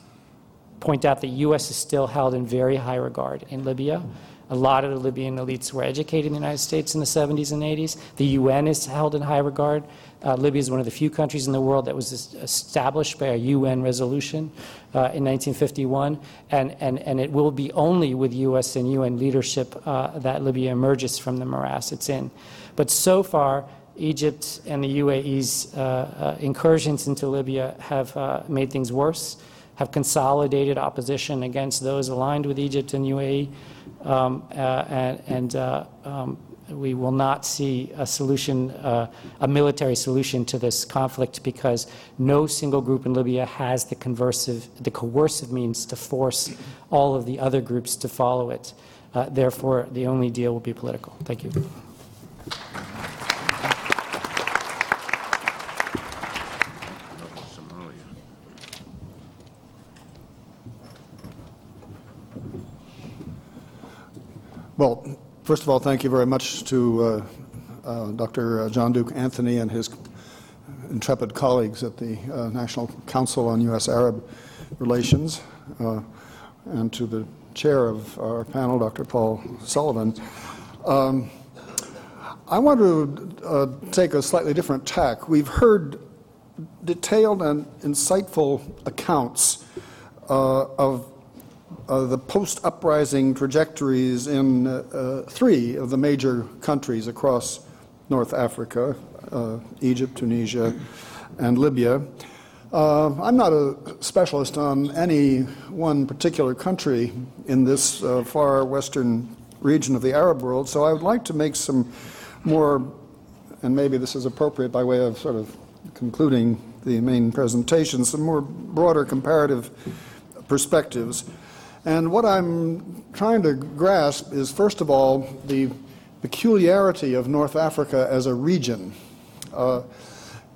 point out that the U.S. is still held in very high regard in Libya. A lot of the Libyan elites were educated in the United States in the 70s and 80s. The UN is held in high regard. Uh, Libya is one of the few countries in the world that was established by a UN resolution uh, in 1951, and, and, and it will be only with U.S. and UN leadership uh, that Libya emerges from the morass it's in. But so far, Egypt and the UAE's uh, uh, incursions into Libya have uh, made things worse, have consolidated opposition against those aligned with Egypt and UAE, um, and, and um, we will not see a solution, uh, a military solution to this conflict because no single group in Libya has the, conversive, the coercive means to force all of the other groups to follow it. Uh, therefore, the only deal will be political. Thank you. Well, First of all, thank you very much to Dr. John Duke Anthony and his intrepid colleagues at the uh, National Council on U.S. Arab Relations, uh, and to the chair of our panel, Dr. Paul Sullivan. Um, I want to uh, take a slightly different tack. We've heard detailed and insightful accounts uh, of uh, the post uprising trajectories in uh, uh, three of the major countries across North Africa uh, Egypt, Tunisia, and Libya. Uh, I'm not a specialist on any one particular country in this far western region of the Arab world, so I would like to make some more, and maybe this is appropriate by way of sort of concluding the main presentation, some more broader comparative perspectives. And what I'm trying to grasp is, first of all, the peculiarity of North Africa as a region. Uh,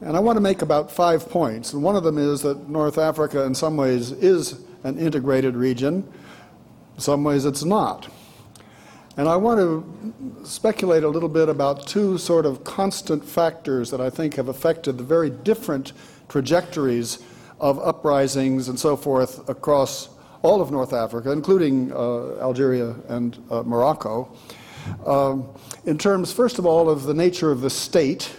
and I want to make about five points. And one of them is that North Africa, in some ways, is an integrated region, in some ways, it's not. And I want to speculate a little bit about two sort of constant factors that I think have affected the very different trajectories of uprisings and so forth across all of North Africa, including uh, Algeria and uh, Morocco. Um, in terms, first of all, of the nature of the state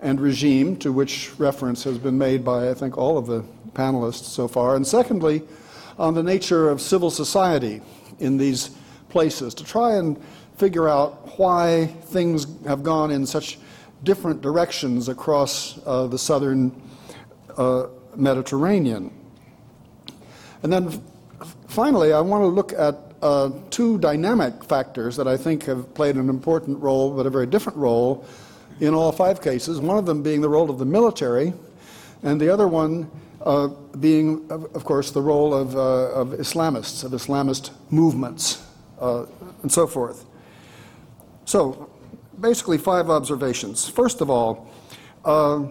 and regime, to which reference has been made by, I think, all of the panelists so far, and secondly, on the nature of civil society in these places to try and figure out why things have gone in such different directions across uh, the southern uh, Mediterranean. And then finally, I want to look at uh, two dynamic factors that I think have played an important role, but a very different role in all five cases. One of them being the role of the military, and the other one uh, being, of, course, the role of, uh, of Islamists, of Islamist movements uh, and so forth. So, basically, five observations. First of all, uh,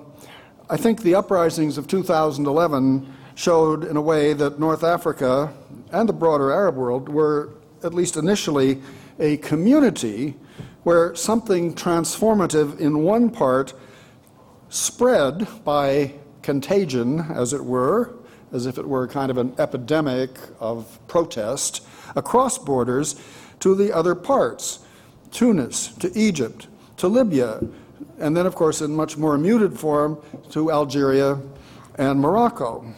I think the uprisings of 2011 showed, in a way, that North Africa and the broader Arab world were, at least initially, a community where something transformative in one part spread by contagion, as it were, as if it were kind of an epidemic of protest, across borders to the other parts Tunis, to Egypt, to Libya, and then, of course, in much more muted form, to Algeria and Morocco.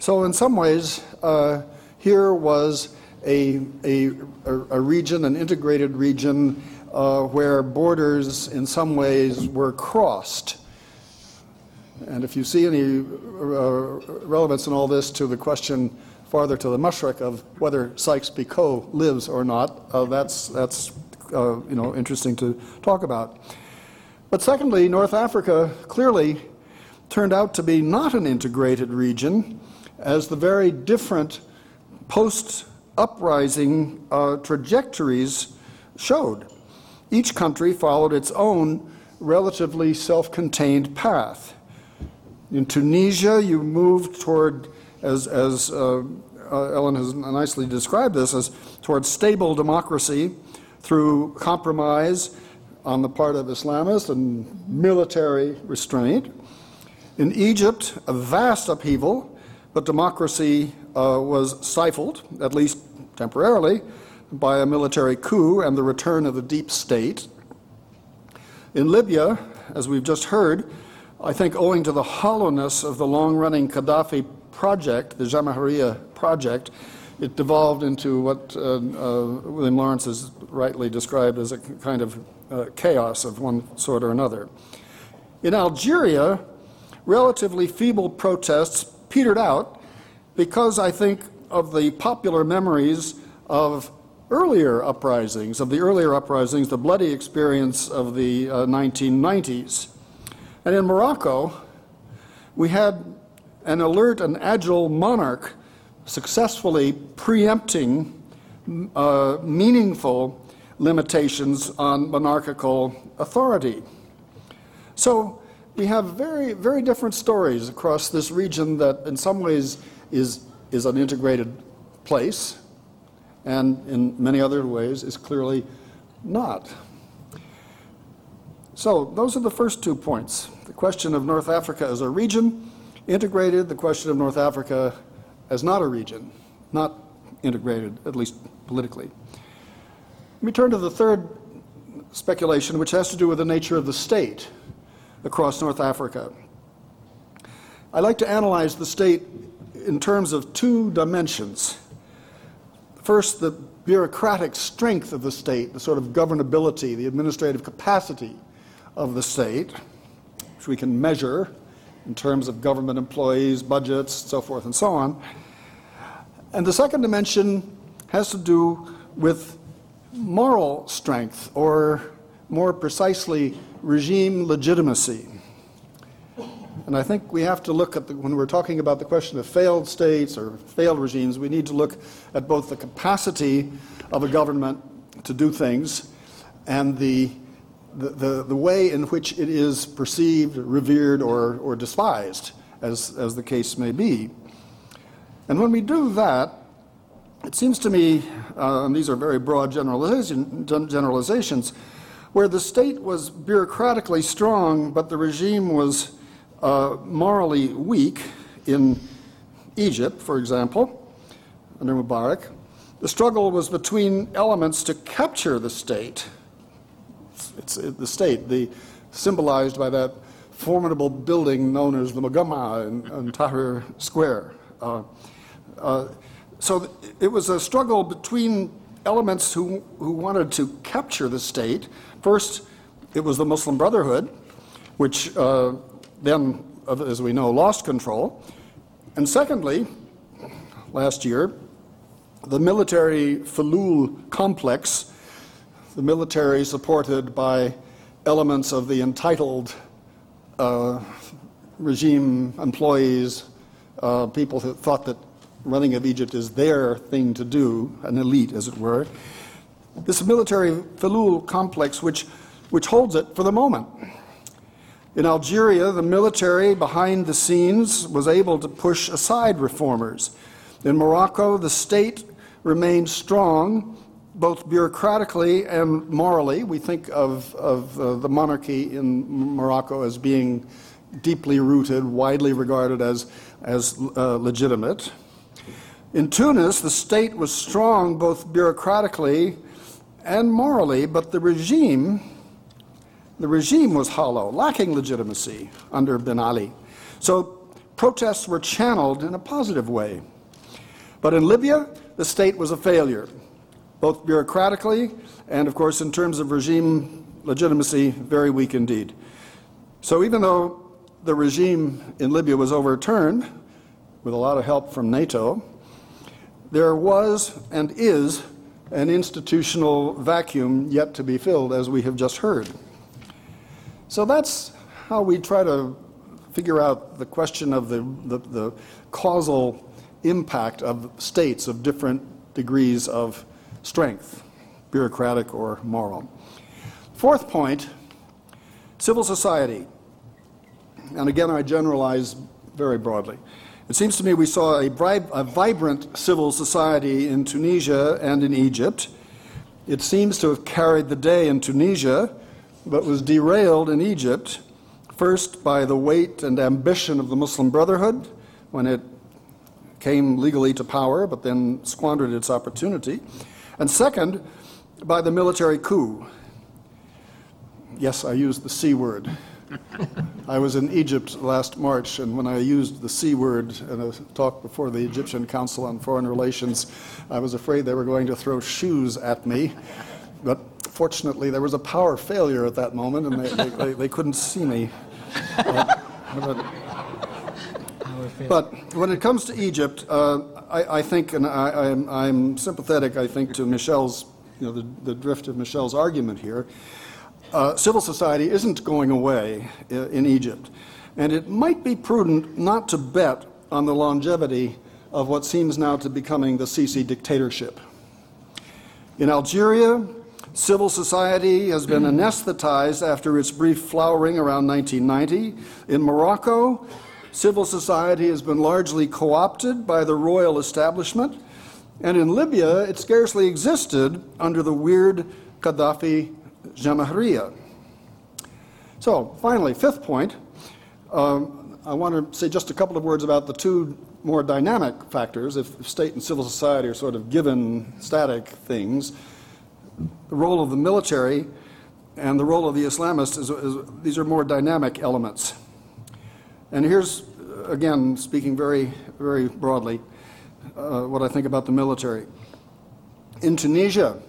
So, in some ways, uh, here was a, a, a, region, an integrated region, uh, where borders in some ways were crossed. And if you see any uh, relevance in all this to the question farther to the mashriq of whether Sykes-Picot lives or not. Uh, that's that's uh, you know interesting to talk about. But secondly, North Africa clearly turned out to be not an integrated region, as the very different post-uprising uh, trajectories showed. Each country followed its own relatively self-contained path. In Tunisia, you moved toward as, as uh, uh, Ellen has nicely described this, as toward stable democracy through compromise on the part of Islamists and military restraint. In Egypt, a vast upheaval, but democracy uh, was stifled, at least temporarily, by a military coup and the return of the deep state. In Libya, as we've just heard, I think owing to the hollowness of the long running Gaddafi project, the Jamahiriya project, it devolved into what uh, uh, William Lawrence has rightly described as a kind of uh, chaos of one sort or another. In Algeria, relatively feeble protests petered out because I think of the popular memories of earlier uprisings, of the earlier uprisings, the bloody experience of the 1990s. Uh, and in Morocco, we had an alert and agile monarch successfully preempting uh, meaningful limitations on monarchical authority. So we have very, very different stories across this region that, in some ways, is, is an integrated place, and in many other ways, is clearly not. So, those are the first two points the question of North Africa as a region integrated the question of North Africa as not a region, not integrated, at least politically. Let me turn to the third speculation, which has to do with the nature of the state across North Africa. I like to analyze the state in terms of two dimensions. First, the bureaucratic strength of the state, the sort of governability, the administrative capacity of the state, which we can measure in terms of government employees, budgets, so forth and so on. And the second dimension has to do with moral strength, or more precisely, regime legitimacy. And I think we have to look at, the, when we're talking about the question of failed states or failed regimes, we need to look at both the capacity of a government to do things and the, the, the, the way in which it is perceived, revered, or, or despised, as, as the case may be. And when we do that, it seems to me, uh, and these are very broad generalization, generalizations, where the state was bureaucratically strong, but the regime was uh, morally weak in Egypt, for example, under Mubarak. The struggle was between elements to capture the state. It's, it's the state, the, symbolized by that formidable building known as the Mogamma in, in Tahrir Square. Uh, uh, so it was a struggle between elements who, who wanted to capture the state. First, it was the Muslim Brotherhood, which uh, then, as we know, lost control. And secondly, last year, the military Fulul complex, the military supported by elements of the entitled uh, regime employees, uh, people who thought that running of Egypt is their thing to do, an elite, as it were. This military Fulul complex, which, which holds it for the moment. In Algeria, the military behind the scenes was able to push aside reformers. In Morocco, the state remained strong, both bureaucratically and morally. We think of, of uh, the monarchy in Morocco as being deeply rooted, widely regarded as, as uh, legitimate. In Tunis, the state was strong both bureaucratically and morally, but the regime, the regime was hollow, lacking legitimacy under Ben Ali. So protests were channeled in a positive way. But in Libya, the state was a failure, both bureaucratically and, of course, in terms of regime legitimacy, very weak indeed. So even though the regime in Libya was overturned, with a lot of help from NATO, there was and is an institutional vacuum yet to be filled, as we have just heard. So that's how we try to figure out the question of the, the, the causal impact of states of different degrees of strength, bureaucratic or moral. Fourth point civil society. And again, I generalize very broadly. It seems to me we saw a, a vibrant civil society in Tunisia and in Egypt. It seems to have carried the day in Tunisia, but was derailed in Egypt, first by the weight and ambition of the Muslim Brotherhood when it came legally to power, but then squandered its opportunity, and second, by the military coup. Yes, I used the C word. I was in Egypt last March, and when I used the C word in a talk before the Egyptian Council on Foreign Relations, I was afraid they were going to throw shoes at me. But fortunately, there was a power failure at that moment, and they, they, they couldn't see me. But, but, when it comes to Egypt, uh, I, I, think, and I, am sympathetic, I think, to Michele's, you know, the, the drift of Michele's argument here uh, civil society isn't going away in Egypt. And it might be prudent not to bet on the longevity of what seems now to be becoming the Sisi dictatorship. In Algeria, civil society has been anesthetized after its brief flowering around 1990. In Morocco, civil society has been largely co opted by the royal establishment. And in Libya, it scarcely existed under the weird Gaddafi Jamahiriya. So, finally, fifth point, um, I want to say just a couple of words about the two more dynamic factors. If state and civil society are sort of given static things, the role of the military and the role of the Islamists is, is these are more dynamic elements. And here's again, speaking very, very broadly, uh, what I think about the military. In Tunisia,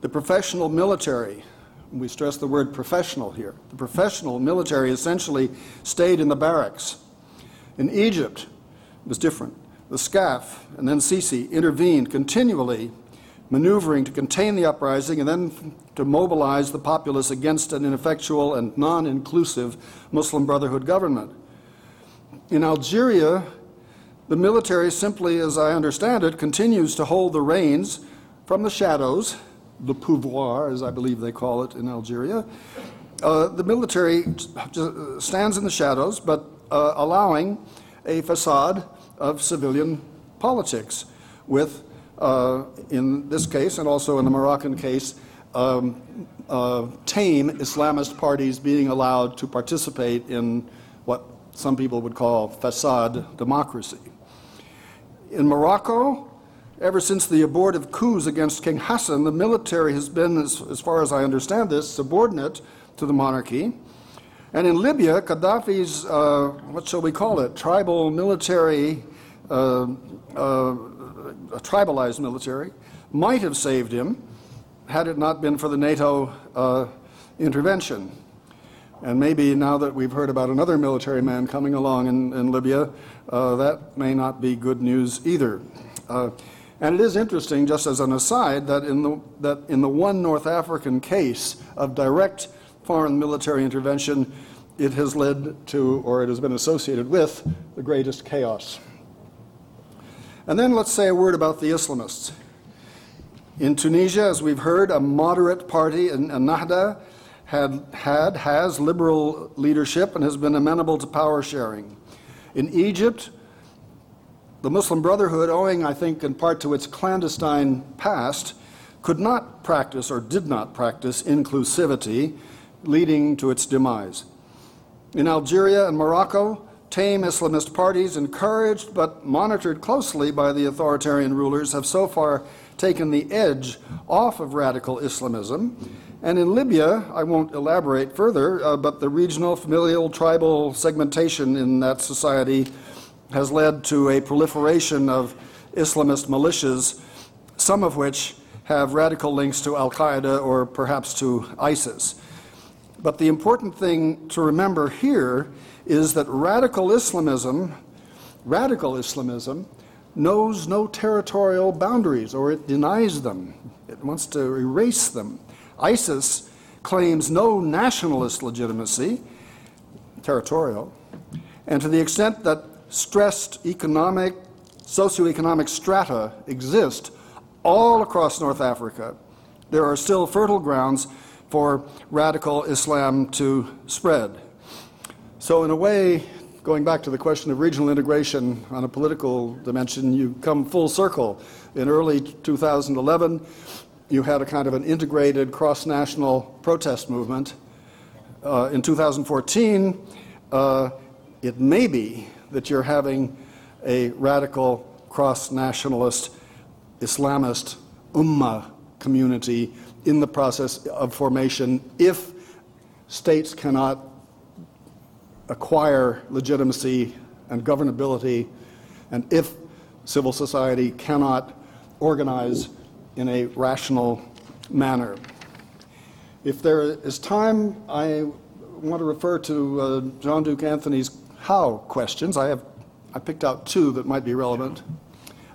the professional military, we stress the word professional here, the professional military essentially stayed in the barracks. In Egypt, it was different. The SCAF and then Sisi intervened continually, maneuvering to contain the uprising and then to mobilize the populace against an ineffectual and non inclusive Muslim Brotherhood government. In Algeria, the military, simply as I understand it, continues to hold the reins from the shadows, the pouvoir, as I believe they call it in Algeria. Uh, the military stands in the shadows, but uh, allowing a facade of civilian politics, with, uh, in this case and also in the Moroccan case, um, uh, tame Islamist parties being allowed to participate in what some people would call facade democracy. In Morocco, ever since the abortive coups against King Hassan, the military has been, as, as far as I understand this, subordinate to the monarchy. And in Libya, Gaddafi's, uh, what shall we call it, tribal military, uh, uh, tribalized military, might have saved him had it not been for the NATO uh, intervention. And maybe now that we've heard about another military man coming along in, in Libya, uh, that may not be good news either. And it is interesting, just as an aside, that in, the, that in the one North African case of direct foreign military intervention, it has led to, or it has been associated with, the greatest chaos. And then let's say a word about the Islamists. In Tunisia, as we've heard, a moderate party, in Ennahda, had, had, has liberal leadership and has been amenable to power sharing. In Egypt, the Muslim Brotherhood, owing, I think, in part to its clandestine past, could not practice or did not practice inclusivity, leading to its demise. In Algeria and Morocco, tame Islamist parties, encouraged but monitored closely by the authoritarian rulers, have so far taken the edge off of radical Islamism. And in Libya, I won't elaborate further, uh, but the regional, familial, tribal segmentation in that society has led to a proliferation of Islamist militias, some of which have radical links to Al Qaeda or perhaps to ISIS. But the important thing to remember here is that radical Islamism, radical Islamism, knows no territorial boundaries or it denies them. It wants to erase them. ISIS claims no nationalist legitimacy, territorial, and to the extent that stressed economic, socioeconomic strata exist all across North Africa, there are still fertile grounds for radical Islam to spread. So, in a way, going back to the question of regional integration on a political dimension, you come full circle. In early 2011, you had a kind of an integrated cross national protest movement. Uh, in 2014, uh, it may be that you're having a radical cross nationalist Islamist ummah community in the process of formation if states cannot acquire legitimacy and governability, and if civil society cannot organize in a rational manner. If there is time, I want to refer to uh, John Duke Anthony's how questions. I have I picked out two that might be relevant.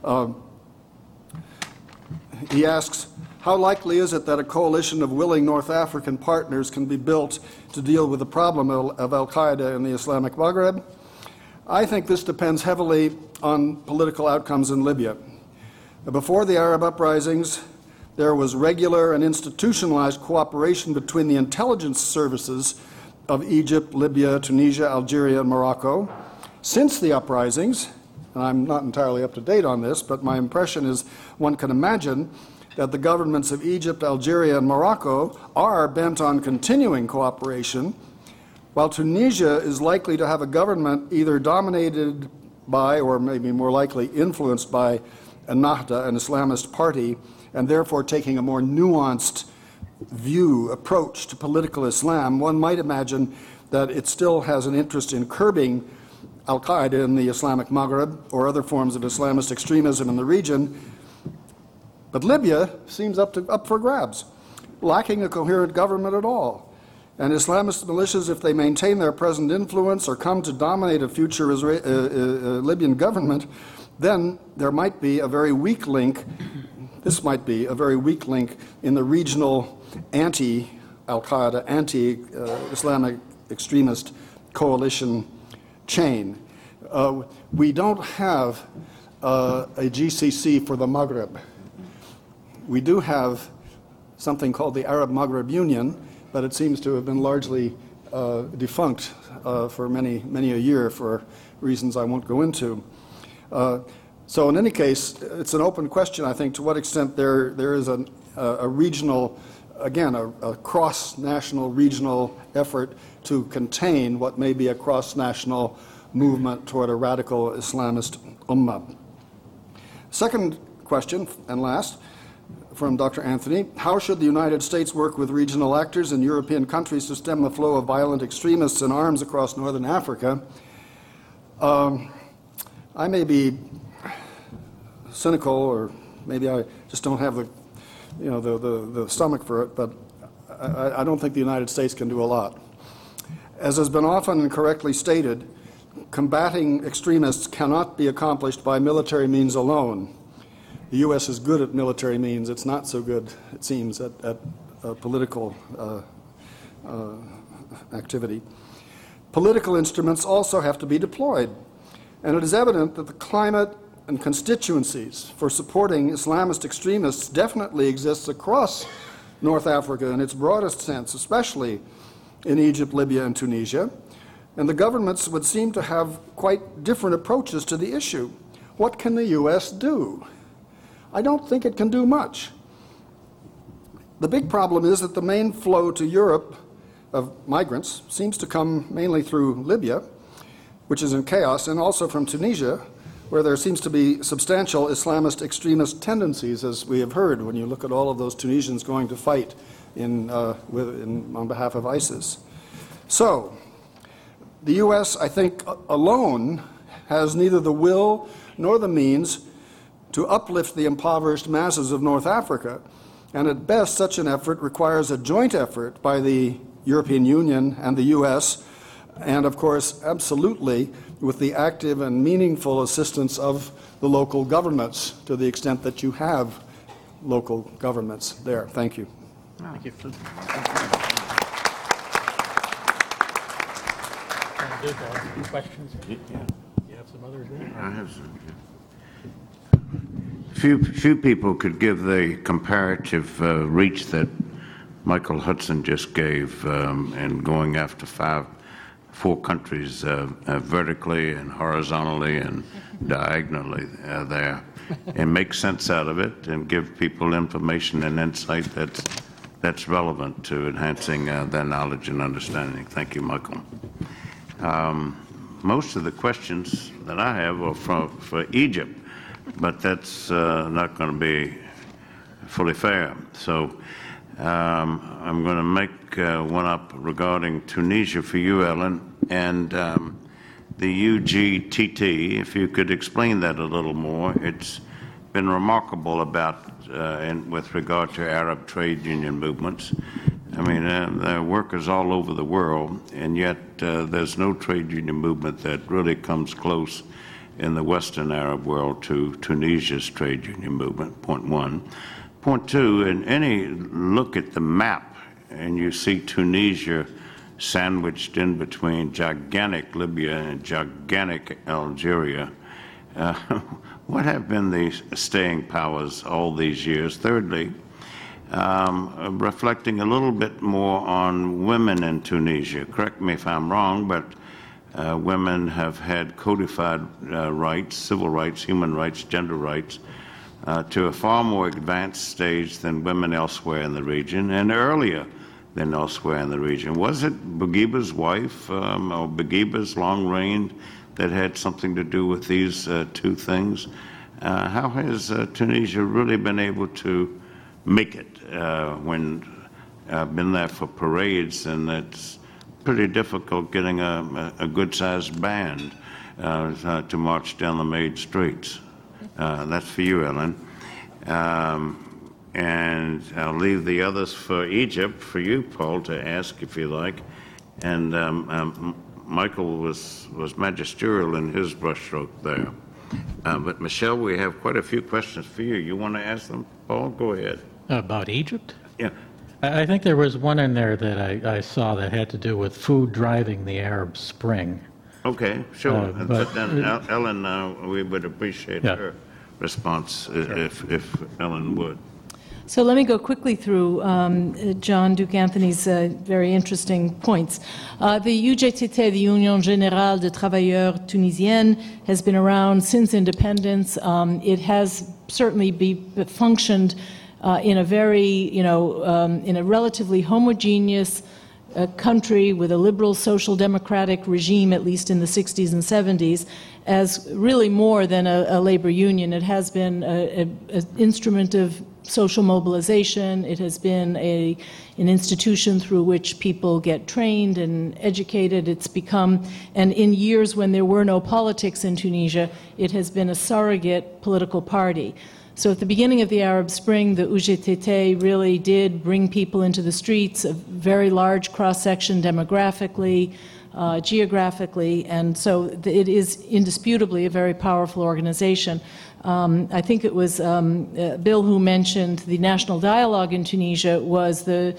Um, he asks, how likely is it that a coalition of willing North African partners can be built to deal with the problem of Al Qaeda in the Islamic Maghreb? I think this depends heavily on political outcomes in Libya. Before the Arab uprisings, there was regular and institutionalized cooperation between the intelligence services of Egypt, Libya, Tunisia, Algeria, and Morocco. Since the uprisings, and I'm not entirely up to date on this, but my impression is one can imagine that the governments of Egypt, Algeria, and Morocco are bent on continuing cooperation, while Tunisia is likely to have a government either dominated by or maybe more likely influenced by Ennahda, an Islamist party, and therefore taking a more nuanced view, approach to political Islam, one might imagine that it still has an interest in curbing Al Qaeda in the Islamic Maghreb or other forms of Islamist extremism in the region. But Libya seems up, to, up for grabs, lacking a coherent government at all. And Islamist militias, if they maintain their present influence or come to dominate a future uh, uh, uh, Libyan government, then there might be a very weak link. This might be a very weak link in the regional anti Al Qaeda, anti Islamic extremist coalition chain. Uh, we don't have uh, a GCC for the Maghreb. We do have something called the Arab Maghreb Union, but it seems to have been largely uh, defunct uh, for many, many a year for reasons I won't go into. Uh, so, in any case, it's an open question, I think, to what extent there, there is a, a regional, again, a, a cross national regional effort to contain what may be a cross national movement toward a radical Islamist ummah. Second question, and last, from Dr. Anthony How should the United States work with regional actors in European countries to stem the flow of violent extremists in arms across northern Africa? Um, I may be cynical, or maybe I just don't have the, you know, the, the, the stomach for it, but I, I don't think the United States can do a lot. As has been often and correctly stated, combating extremists cannot be accomplished by military means alone. The U.S. is good at military means. It's not so good, it seems, at, at uh, political uh, uh, activity. Political instruments also have to be deployed. And it is evident that the climate and constituencies for supporting Islamist extremists definitely exists across North Africa in its broadest sense, especially in Egypt, Libya, and Tunisia. And the governments would seem to have quite different approaches to the issue. What can the U.S. do? I don't think it can do much. The big problem is that the main flow to Europe of migrants seems to come mainly through Libya, which is in chaos, and also from Tunisia, where there seems to be substantial Islamist extremist tendencies, as we have heard when you look at all of those Tunisians going to fight in, uh, with, in, on behalf of ISIS. So, the U.S., I think, alone has neither the will nor the means to uplift the impoverished masses of North Africa. And at best, such an effort requires a joint effort by the European Union and the U.S., and of course, absolutely with the active and meaningful assistance of the local governments to the extent that you have local governments there. Thank you. Thank you. Questions? Yeah. You have some others there? I have some. Few, few people could give the comparative uh, reach that Michael Hudson just gave um, in going after five, four countries uh, uh, vertically and horizontally and diagonally uh, there, and make sense out of it and give people information and insight that's that's relevant to enhancing uh, their knowledge and understanding. Thank you, Michael. Um, most of the questions that I have are from, for Egypt, but that's uh, not going to be fully fair. So um, I'm going to make uh, one up regarding Tunisia for you, Ellen, and um, the UGTT. If you could explain that a little more, it's been remarkable about uh, in, with regard to Arab trade union movements. I mean, uh, there are workers all over the world, and yet uh, there's no trade union movement that really comes close in the Western Arab world to Tunisia's trade union movement, point one. Point two, in any look at the map, and you see Tunisia sandwiched in between gigantic Libya and gigantic Algeria, uh, what have been the staying powers all these years? Thirdly, um, reflecting a little bit more on women in Tunisia. Correct me if I'm wrong, but uh, women have had codified uh, rights, civil rights, human rights, gender rights, uh, to a far more advanced stage than women elsewhere in the region and earlier than elsewhere in the region. Was it Bourguiba's wife um, or Bourguiba's long reign that had something to do with these uh, two things. Uh, how has uh, Tunisia really been able to make it uh, when I've uh, been there for parades and it's pretty difficult getting a, a good sized band? to march down the main streets. Uh, That's for you, Ellen. Um, And I'll leave the others for Egypt, for you, Paul, to ask if you like. And um, um, Michael was, was magisterial in his brushstroke there. Uh, But Michele, we have quite a few questions for you. You want to ask them? Paul, go ahead. About Egypt? Yeah. I I think there was one in there that I, I saw that had to do with food driving the Arab Spring. Okay, sure. Uh, But but- then El- Ellen, uh, we would appreciate Yeah. her response i- if, if Ellen would. So let me go quickly through um, uh, John Duke Anthony's uh, very interesting points. Uh, the UGTT, the Union Générale des Travailleurs Tunisiennes, has been around since independence. Um, it has certainly be, functioned uh, in a very, you know, um, in a relatively homogeneous a country with a liberal social democratic regime, at least in the 60s and 70s, as really more than a, a labor union. It has been an instrument of social mobilization. It has been a, an institution through which people get trained and educated. It's become, and in years when there were no politics in Tunisia, it has been a surrogate political party. So at the beginning of the Arab Spring, the UGTT really did bring people into the streets, a very large cross section demographically, uh, geographically, and so it is indisputably a very powerful organization. Um, I think it was um, uh, Bill who mentioned the national dialogue in Tunisia was the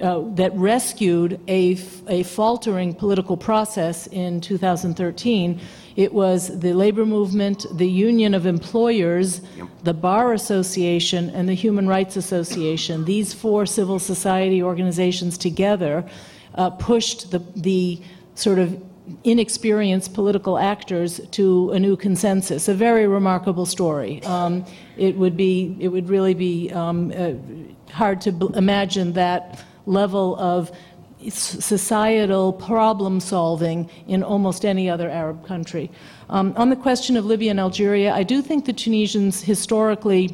uh, that rescued a, f- a faltering political process in 2013. It was the labor movement, the Union of Employers, the Bar Association, and the Human Rights Association. These four civil society organizations together uh, pushed the, the sort of inexperienced political actors to a new consensus. A very remarkable story. Um, it would be, it would really be um, uh, hard to b- imagine that level of societal problem solving in almost any other Arab country. Um, on the question of Libya and Algeria, I do think the Tunisians historically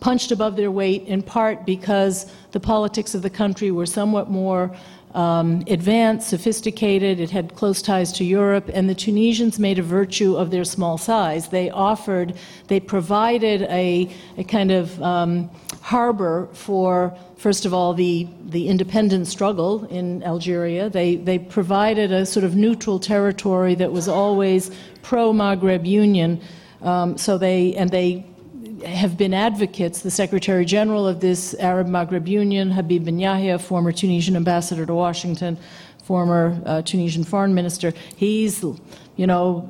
punched above their weight in part because the politics of the country were somewhat more um, advanced, sophisticated, it had close ties to Europe, and the Tunisians made a virtue of their small size. They offered, they provided a, a kind of um, harbor for, first of all, the, the independent struggle in Algeria. They, they provided a sort of neutral territory that was always pro Maghreb Union. Um, so they, and they have been advocates. The Secretary General of this Arab Maghreb Union, Habib Ben Yahya, former Tunisian ambassador to Washington, former uh, Tunisian foreign minister, he's, you know,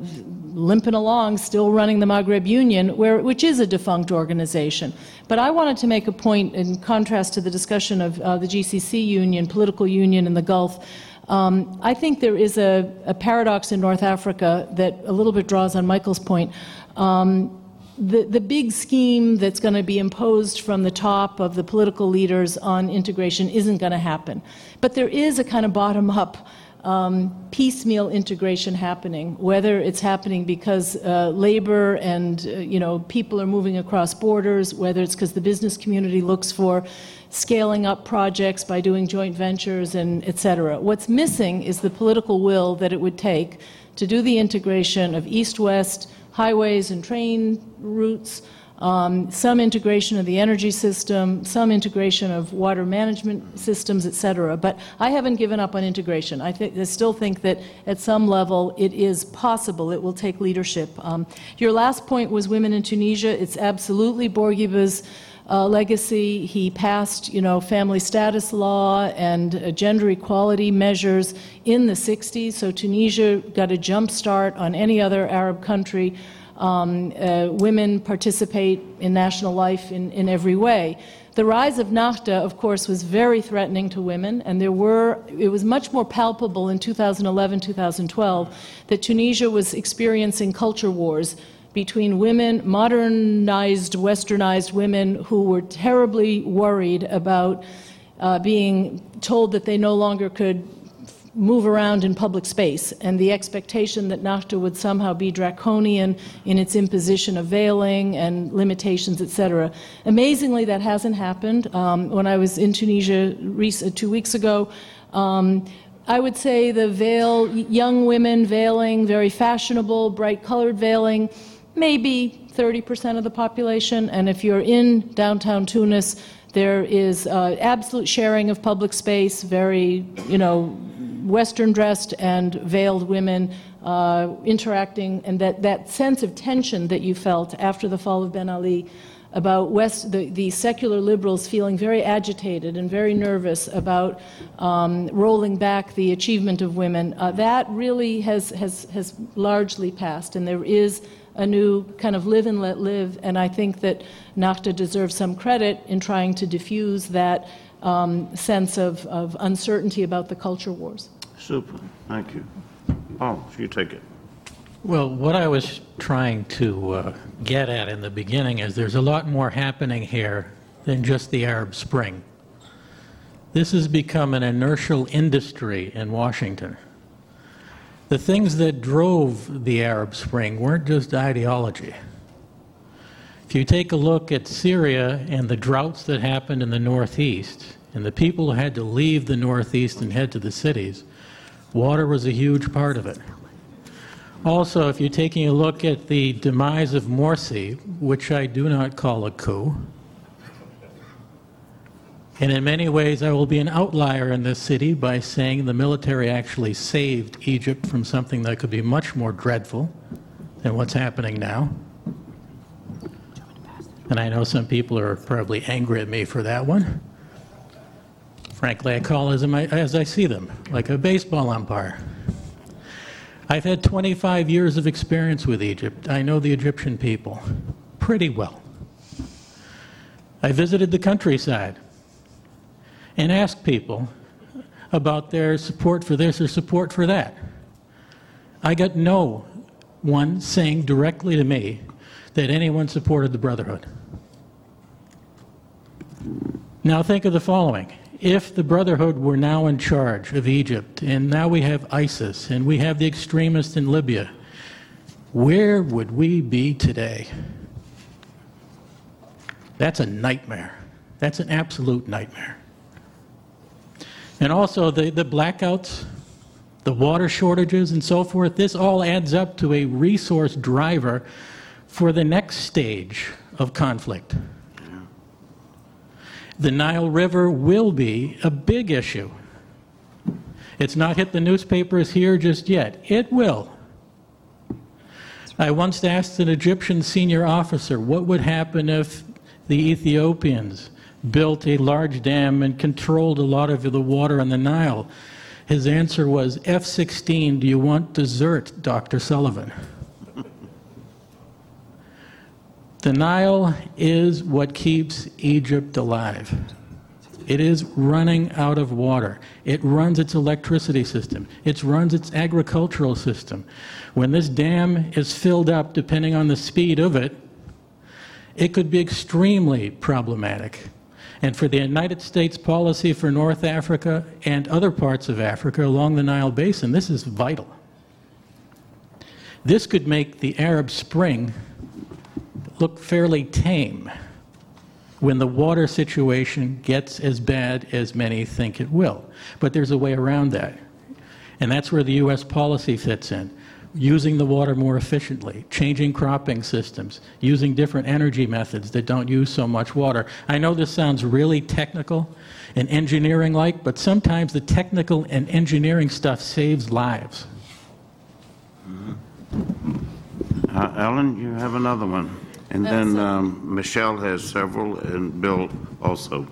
limping along, still running the Maghreb Union, where, which is a defunct organization. But I wanted to make a point in contrast to the discussion of uh, the GCC Union, political union in the Gulf. Um, I think there is a, a, paradox in North Africa that a little bit draws on Michael's point. Um, the, the big scheme that's going to be imposed from the top of the political leaders on integration isn't going to happen. But there is a kind of bottom up um, piecemeal integration happening, whether it's happening because uh, labor and uh, you know people are moving across borders, whether it's because the business community looks for scaling up projects by doing joint ventures and et cetera. What's missing is the political will that it would take to do the integration of east-west highways and train routes, um, some integration of the energy system, some integration of water management systems, et cetera. But I haven't given up on integration. I, th- I still think that at some level it is possible. It will take leadership. Um, your last point was women in Tunisia. It's absolutely Bourguiba's uh, legacy. He passed, you know, family status law and uh, gender equality measures in the 60s. So Tunisia got a jump start on any other Arab country. Um, uh, women participate in national life in, in every way. The rise of Nahda, of course, was very threatening to women, and there were, it was much more palpable in 2011, 2012, that Tunisia was experiencing culture wars between women, modernized, westernized women who were terribly worried about uh, being told that they no longer could move around in public space, and the expectation that Nahda would somehow be draconian in its imposition of veiling and limitations, etc. Amazingly, that hasn't happened. Um, when I was in Tunisia two weeks ago, um, I would say the veil, young women veiling, very fashionable, bright colored veiling, maybe 30% of the population. And if you're in downtown Tunis, there is uh, absolute sharing of public space, very, you know, Western dressed and veiled women uh, interacting, and that, that sense of tension that you felt after the fall of Ben Ali about West, the, the secular liberals feeling very agitated and very nervous about um, rolling back the achievement of women, uh, that really has, has, has largely passed, and there is a new kind of live and let live, and I think that Nahda deserves some credit in trying to diffuse that um, sense of, of uncertainty about the culture wars. Super, thank you. Paul, you take it. Well, what I was trying to uh, get at in the beginning is there's a lot more happening here than just the Arab Spring. This has become an inertial industry in Washington. The things that drove the Arab Spring weren't just ideology. If you take a look at Syria and the droughts that happened in the Northeast, and the people who had to leave the Northeast and head to the cities, water was a huge part of it. Also, if you're taking a look at the demise of Morsi, which I do not call a coup, and in many ways I will be an outlier in this city by saying the military actually saved Egypt from something that could be much more dreadful than what's happening now. And I know some people are probably angry at me for that one. Frankly, I call as as I see them, like a baseball umpire. I've had 25 years of experience with Egypt. I know the Egyptian people pretty well. I visited the countryside and asked people about their support for this or support for that. I got no one saying directly to me that anyone supported the Brotherhood. Now think of the following if the Brotherhood were now in charge of Egypt, and now we have ISIS, and we have the extremists in Libya, where would we be today? That's a nightmare. That's an absolute nightmare. And also the, the blackouts, the water shortages, and so forth, this all adds up to a resource driver for the next stage of conflict the Nile River will be a big issue. It's not hit the newspapers here just yet. It will. I once asked an Egyptian senior officer what would happen if the Ethiopians built a large dam and controlled a lot of the water in the Nile. His answer was F 16, do you want dessert, Dr. Sullivan? The Nile is what keeps Egypt alive. It is running out of water. It runs its electricity system. It runs its agricultural system. When this dam is filled up, depending on the speed of it, it could be extremely problematic. And for the United States policy for North Africa and other parts of Africa along the Nile Basin, this is vital. This could make the Arab Spring look fairly tame when the water situation gets as bad as many think it will. But there's a way around that. And that's where the U.S. policy fits in. Using the water more efficiently, changing cropping systems, using different energy methods that don't use so much water. I know this sounds really technical and engineering like, but sometimes the technical and engineering stuff saves lives. Uh, Ellen, you have another one. And then um, Michele has several, and Bill also.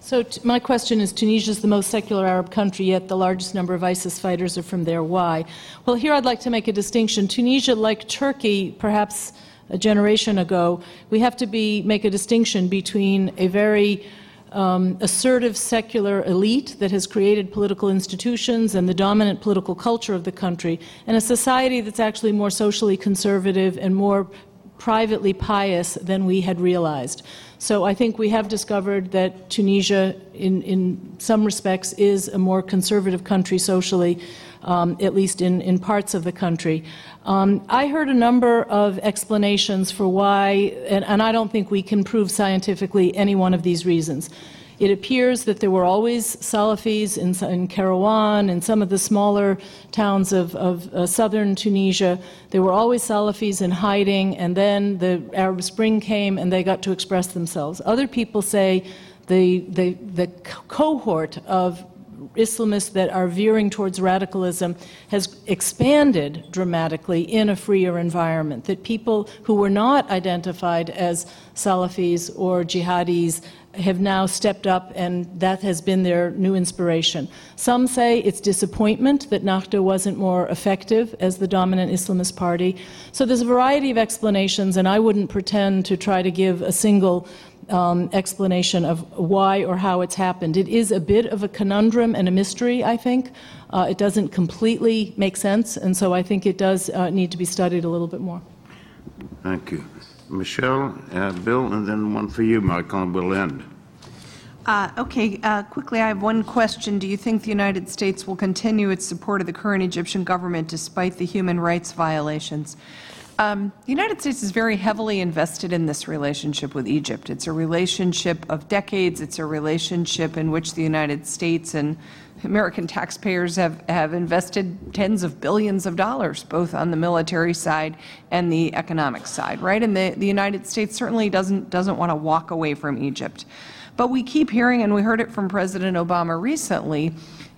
So t- my question is, Tunisia is the most secular Arab country, yet the largest number of ISIS fighters are from there. Why? Well, here I'd like to make a distinction. Tunisia, like Turkey, perhaps a generation ago, we have to be, make a distinction between a very um, assertive secular elite that has created political institutions and the dominant political culture of the country, and a society that's actually more socially conservative and more privately pious than we had realized. So I think we have discovered that Tunisia, in, in some respects, is a more conservative country socially, um, at least in, in parts of the country. Um, I heard a number of explanations for why, and, and I don't think we can prove scientifically any one of these reasons. It appears that there were always Salafis in, in Kairouan and some of the smaller towns of, of uh, southern Tunisia. There were always Salafis in hiding, and then the Arab Spring came and they got to express themselves. Other people say the, the, the cohort of Islamists that are veering towards radicalism has expanded dramatically in a freer environment. That people who were not identified as Salafis or jihadis have now stepped up, and that has been their new inspiration. Some say it's disappointment that Ennahda wasn't more effective as the dominant Islamist party. So there's a variety of explanations, and I wouldn't pretend to try to give a single um, explanation of why or how it's happened. It is a bit of a conundrum and a mystery, I think. Uh, it doesn't completely make sense, and so I think it does uh, need to be studied a little bit more. Thank you. Michele, uh, Bill, and then one for you, Michael, and we'll end. Uh, Okay, uh, quickly, I have one question. Do you think the United States will continue its support of the current Egyptian government despite the human rights violations? Um, The United States is very heavily invested in this relationship with Egypt. It's a relationship of decades. It's a relationship in which the United States and American taxpayers have, have invested tens of billions of dollars, both on the military side and the economic side, right? And the, the United States certainly doesn't, doesn't want to walk away from Egypt. But we keep hearing, and we heard it from President Obama recently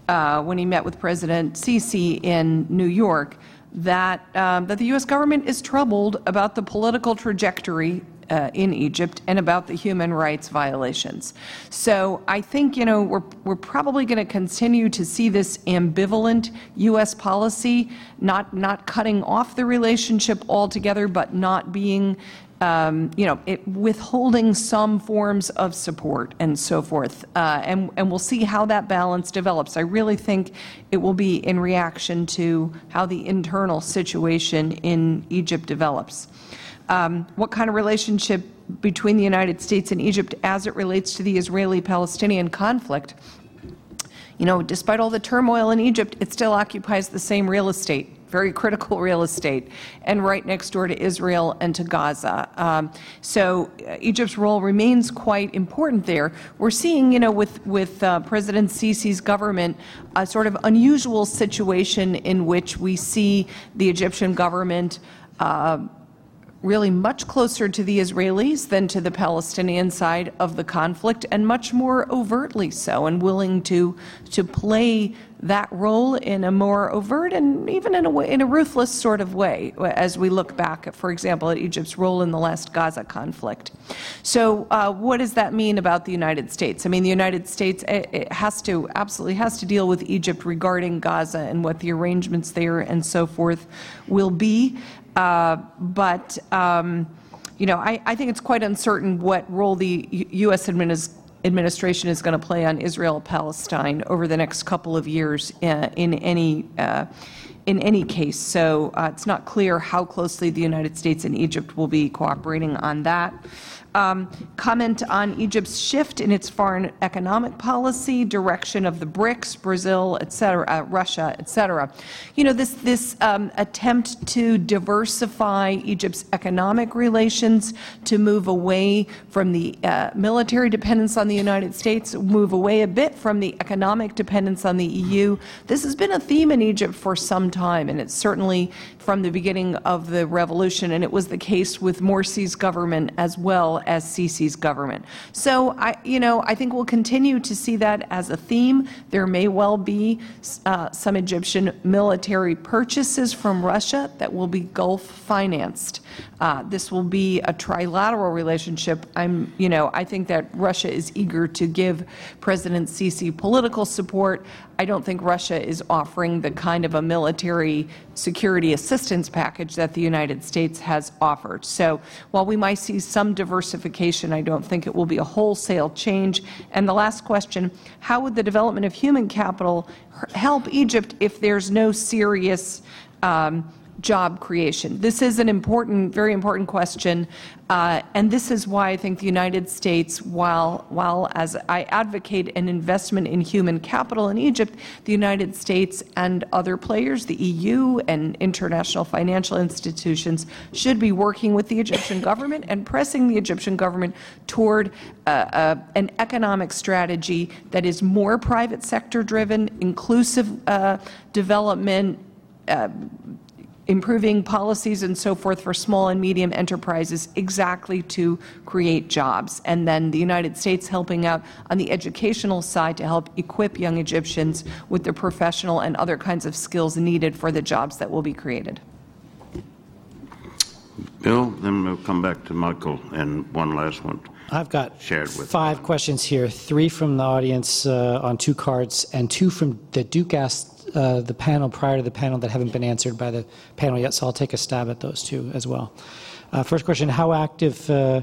uh, when he met with President Sisi in New York, that, um, that the U.S. government is troubled about the political trajectory uh, in Egypt and about the human rights violations. So I think, you know, we're, we're probably going to continue to see this ambivalent U.S. policy, not, not cutting off the relationship altogether, but not being um, you know, it, withholding some forms of support and so forth. Uh, and, and we'll see how that balance develops. I really think it will be in reaction to how the internal situation in Egypt develops. Um, what kind of relationship between the United States and Egypt as it relates to the Israeli Palestinian conflict? You know, despite all the turmoil in Egypt, it still occupies the same real estate very critical real estate, and right next door to Israel and to Gaza. Um, so uh, Egypt's role remains quite important there. We're seeing, you know, with, with uh, President Sisi's government, a sort of unusual situation in which we see the Egyptian government uh, really much closer to the Israelis than to the Palestinian side of the conflict, and much more overtly so, and willing to to play that role in a more overt and even in a way, in a ruthless sort of way as we look back, at, for example, at Egypt's role in the last Gaza conflict. So, uh, what does that mean about the United States? I mean, the United States has to absolutely has to deal with Egypt regarding Gaza and what the arrangements there and so forth will be. Uh, but um, you know, I, I, think it's quite uncertain what role the U.S. administration is going to play on Israel Palestine over the next couple of years uh, in any. Uh, in any case, so uh, it's not clear how closely the United States and Egypt will be cooperating on that um, comment on Egypt's shift in its foreign economic policy, direction of the BRICS, Brazil, et cetera, uh, Russia, et cetera. You know, this, this um, attempt to diversify Egypt's economic relations, to move away from the uh, military dependence on the United States, move away a bit from the economic dependence on the EU. This has been a theme in Egypt for some time, and it's certainly from the beginning of the revolution, and it was the case with Morsi's government as well as Sisi's government. So I, you know, I think we'll continue to see that as a theme. There may well be uh, some Egyptian military purchases from Russia that will be Gulf financed. Uh, this will be a trilateral relationship. I'm, you know, I think that Russia is eager to give President Sisi political support. I don't think Russia is offering the kind of a military security assistance package that the United States has offered. So while we might see some diversification, I don't think it will be a wholesale change. And the last question, how would the development of human capital help Egypt if there's no serious um, job creation? This is an important, very important question, uh, and this is why I think the United States, while, while as I advocate an investment in human capital in Egypt, the United States and other players, the EU and international financial institutions, should be working with the Egyptian government and pressing the Egyptian government toward uh, uh, an economic strategy that is more private sector driven, inclusive uh, development, uh, improving policies and so forth for small and medium enterprises exactly to create jobs. And then the United States helping out on the educational side to help equip young Egyptians with the professional and other kinds of skills needed for the jobs that will be created. Bill, then we'll come back to Michael and one last one. I've got Shared with- five questions here, three from the audience uh, on two cards, and two from that Duke asked uh, the panel prior to the panel that haven't been answered by the panel yet, so I'll take a stab at those two as well. Uh, First question, how active uh,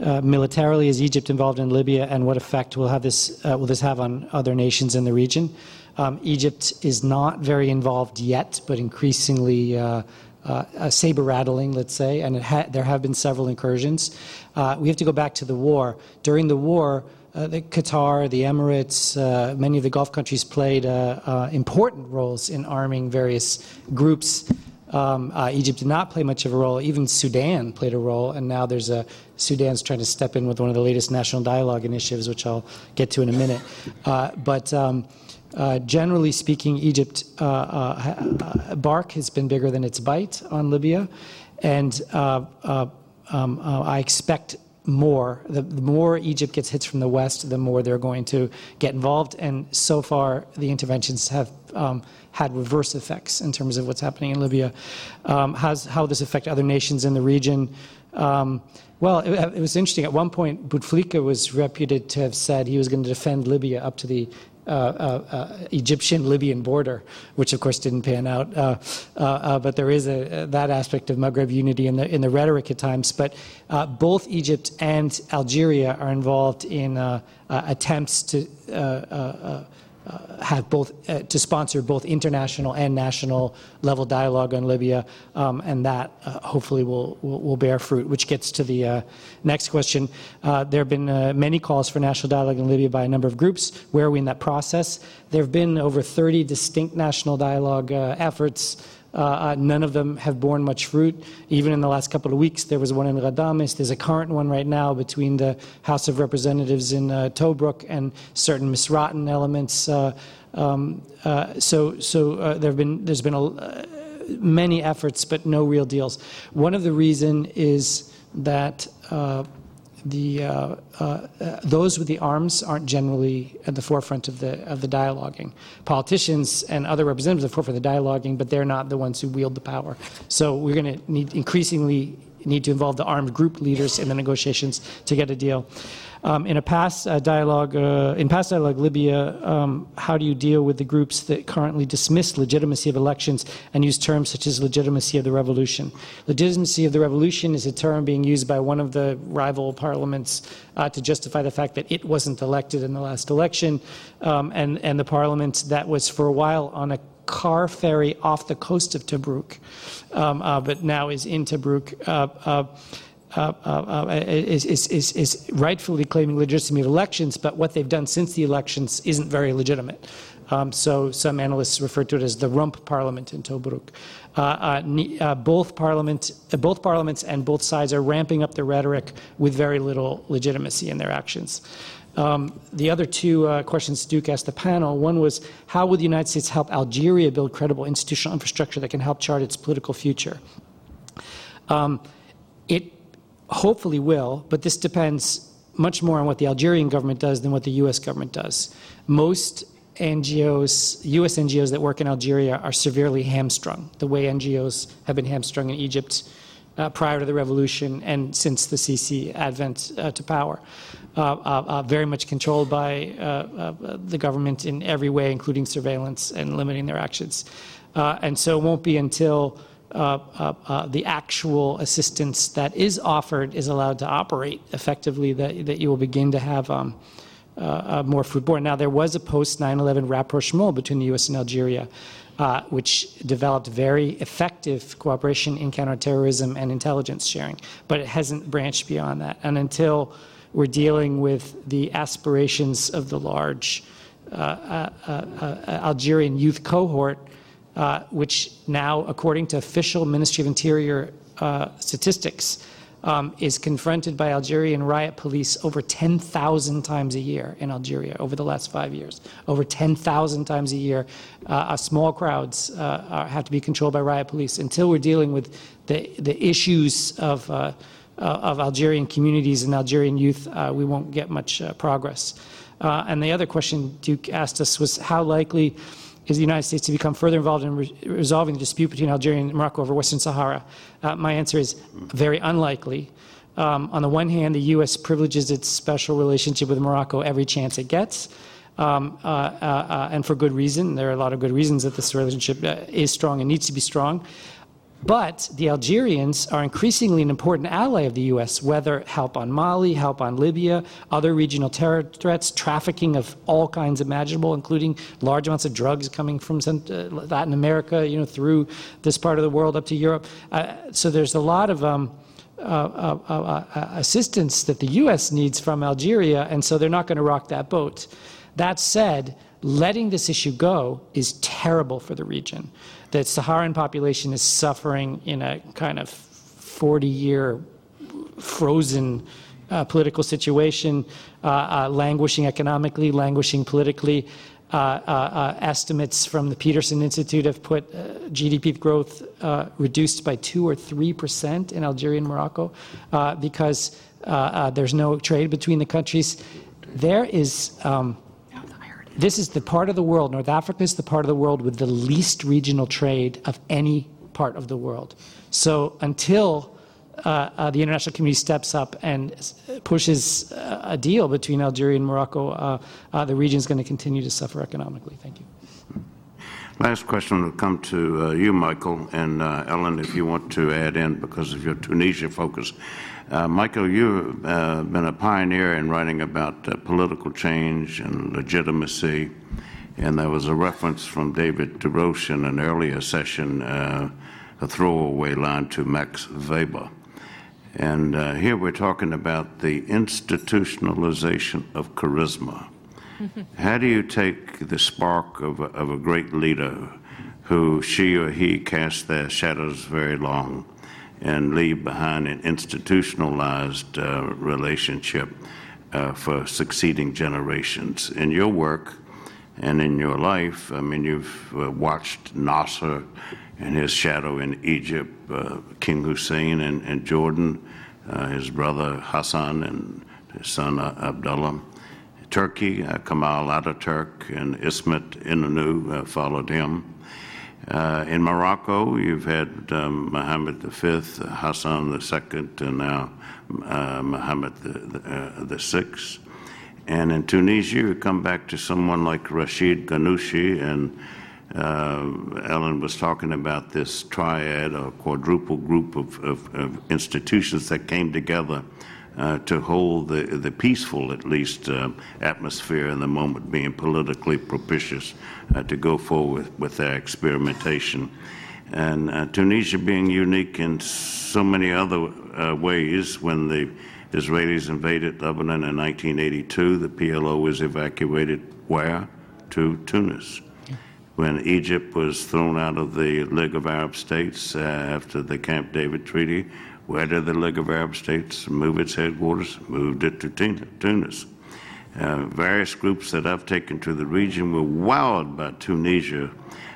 uh, militarily is Egypt involved in Libya, and what effect will, have this, will this have on other nations in the region? Um, Egypt is not very involved yet, but increasingly uh, saber rattling, let's say, and ha- there have been several incursions. Uh, we have to go back to the war. During the war, uh, the Qatar, the Emirates, uh, many of the Gulf countries played uh, uh, important roles in arming various groups. Um, uh, Egypt did not play much of a role. Even Sudan played a role, and now there's a Sudan's trying to step in with one of the latest national dialogue initiatives, which I'll get to in a minute. Uh, but um, uh, generally speaking, Egypt uh, uh, uh, bark has been bigger than its bite on Libya, and uh, uh, um, uh, I expect more. The, the more Egypt gets hits from the west, the more they're going to get involved. And so far, the interventions have um, had reverse effects in terms of what's happening in Libya. Um, how's, how this affect other nations in the region? Um, well, it, it was interesting. At one point, Bouteflika was reputed to have said he was going to defend Libya up to the uh, uh, uh, Egyptian-Libyan border, which of course didn't pan out. Uh, uh, uh, but there is a, that aspect of Maghreb unity in the in the rhetoric at times. But both Egypt and Algeria are involved in attempts to have both uh, to sponsor both international and national level dialogue on Libya, um, and that uh, hopefully will, will, will bear fruit. Which gets to the uh, next question. Uh, there have been uh, many calls for national dialogue in Libya by a number of groups. Where are we in that process? There have been over 30 distinct national dialogue efforts. Uh, uh, none of them have borne much fruit. Even in the last couple of weeks, there was one in Ghadames. There's a current one right now between the House of Representatives in uh, Tobruk and certain Misratan elements. Uh, um, uh, so, so uh, there have been there's been a, many efforts, but no real deals. One of the reason is that the uh, uh, those with the arms aren't generally at the forefront of the of the dialoguing. Politicians and other representatives are the forefront of the dialoguing, but they're not the ones who wield the power. So we're going to need increasingly need to involve the armed group leaders in the negotiations to get a deal. Um, in a past uh, dialogue, uh, in past dialogue, Libya, um, how do you deal with the groups that currently dismiss legitimacy of elections and use terms such as legitimacy of the revolution? Legitimacy of the revolution is a term being used by one of the rival parliaments uh, to justify the fact that it wasn't elected in the last election, um, and and the parliament that was for a while on a car ferry off the coast of Tobruk, um, uh, but now is in Tobruk. Uh, uh, uh, is, is, is, is, rightfully claiming legitimacy of elections, but what they've done since the elections isn't very legitimate. Um, so some analysts refer to it as the rump parliament in Tobruk. Uh, uh, both, parliament, both parliaments and both sides are ramping up their rhetoric with very little legitimacy in their actions. Um, the other two uh, questions Duke asked the panel one was how would the United States help Algeria build credible institutional infrastructure that can help chart its political future? Um, it hopefully will, but this depends much more on what the Algerian government does than what the US government does. Most NGOs, US NGOs that work in Algeria are severely hamstrung, the way NGOs have been hamstrung in Egypt uh, prior to the revolution and since the Sisi advent uh, to power. Uh, uh, uh very much controlled by uh, the government in every way, including surveillance and limiting their actions. and so it won't be until the actual assistance that is offered is allowed to operate effectively, that, that you will begin to have um, uh, uh, more foodborne. Now, there was a post 9 11 rapprochement between the U.S. and Algeria. uh, which developed very effective cooperation in counterterrorism and intelligence sharing, but it hasn't branched beyond that. And until we're dealing with the aspirations of the large uh, uh, uh, uh Algerian youth cohort, uh, which now, according to official Ministry of Interior statistics, um, is confronted by Algerian riot police over 10,000 times a year in Algeria over the last five years. Over 10,000 times a year, uh, small crowds uh, are, have to be controlled by riot police. Until we're dealing with the, the issues of, uh, uh of Algerian communities and Algerian youth, uh, we won't get much uh, progress. and the other question Duke asked us was how likely is the United States to become further involved in re resolving the dispute between Algeria and Morocco over Western Sahara? Uh, my answer is very unlikely. Um, on the one hand, the U.S. privileges its special relationship with Morocco every chance it gets. Um, uh, uh, uh and for good reason. There are a lot of good reasons that this relationship uh, is strong and needs to be strong. But the Algerians are increasingly an important ally of the U.S., whether help on Mali, help on Libya, other regional terror threats, trafficking of all kinds imaginable, including large amounts of drugs coming from uh, Latin America, you know, through this part of the world up to Europe. Uh, so there's a lot of um, uh, uh, uh, uh assistance that the U.S. needs from Algeria, and so they're not going to rock that boat. That said, letting this issue go is terrible for the region the Saharan population is suffering in a kind of 40 year frozen uh, political situation, uh, uh, languishing economically, languishing politically. Uh, uh, estimates from the Peterson Institute have put GDP growth reduced by 2 or 3 percent in Algeria and Morocco because there's no trade between the countries. There is um, this is the part of the world, North Africa is the part of the world with the least regional trade of any part of the world. So until uh, uh, the international community steps up and pushes uh, a deal between Algeria and Morocco, uh, uh, the region is going to continue to suffer economically. Thank you. Last question will come to uh, you, Michael, and Ellen, if you want to add in because of your Tunisia focus. Uh, Michael, you've uh, been a pioneer in writing about uh, political change and legitimacy, and there was a reference from David Des Roches in an earlier session, uh, a throwaway line to Max Weber. And uh, here we're talking about the institutionalization of charisma. How do you take the spark of a, of a great leader who she or he cast their shadows very long? And leave behind an institutionalized uh, relationship uh, for succeeding generations. In your work and in your life, I mean, you've uh, watched Nasser and his shadow in Egypt, uh, King Hussein in, in Jordan, uh, his brother Hassan and his son uh, Abdullah. Turkey, Kemal Ataturk and Ismet Inonu followed him. Uh, in Morocco, you've had um, Mohammed V, Hassan II, and now uh, Mohammed VI. Uh, and in Tunisia, you come back to someone like Rashid Ghannouchi, and uh, Ellen was talking about this triad or quadruple group of, of, of institutions that came together uh, to hold the, the peaceful, at least, uh, atmosphere in the moment being politically propitious uh, to go forward with their experimentation. And uh, Tunisia being unique in so many other uh, ways, when the Israelis invaded Lebanon in 1982, the PLO was evacuated where? To Tunis when Egypt was thrown out of the League of Arab States uh, after the Camp David Treaty, where did the League of Arab States move its headquarters? Moved it to Tunis. Uh, various groups that I've taken to the region were wowed by Tunisia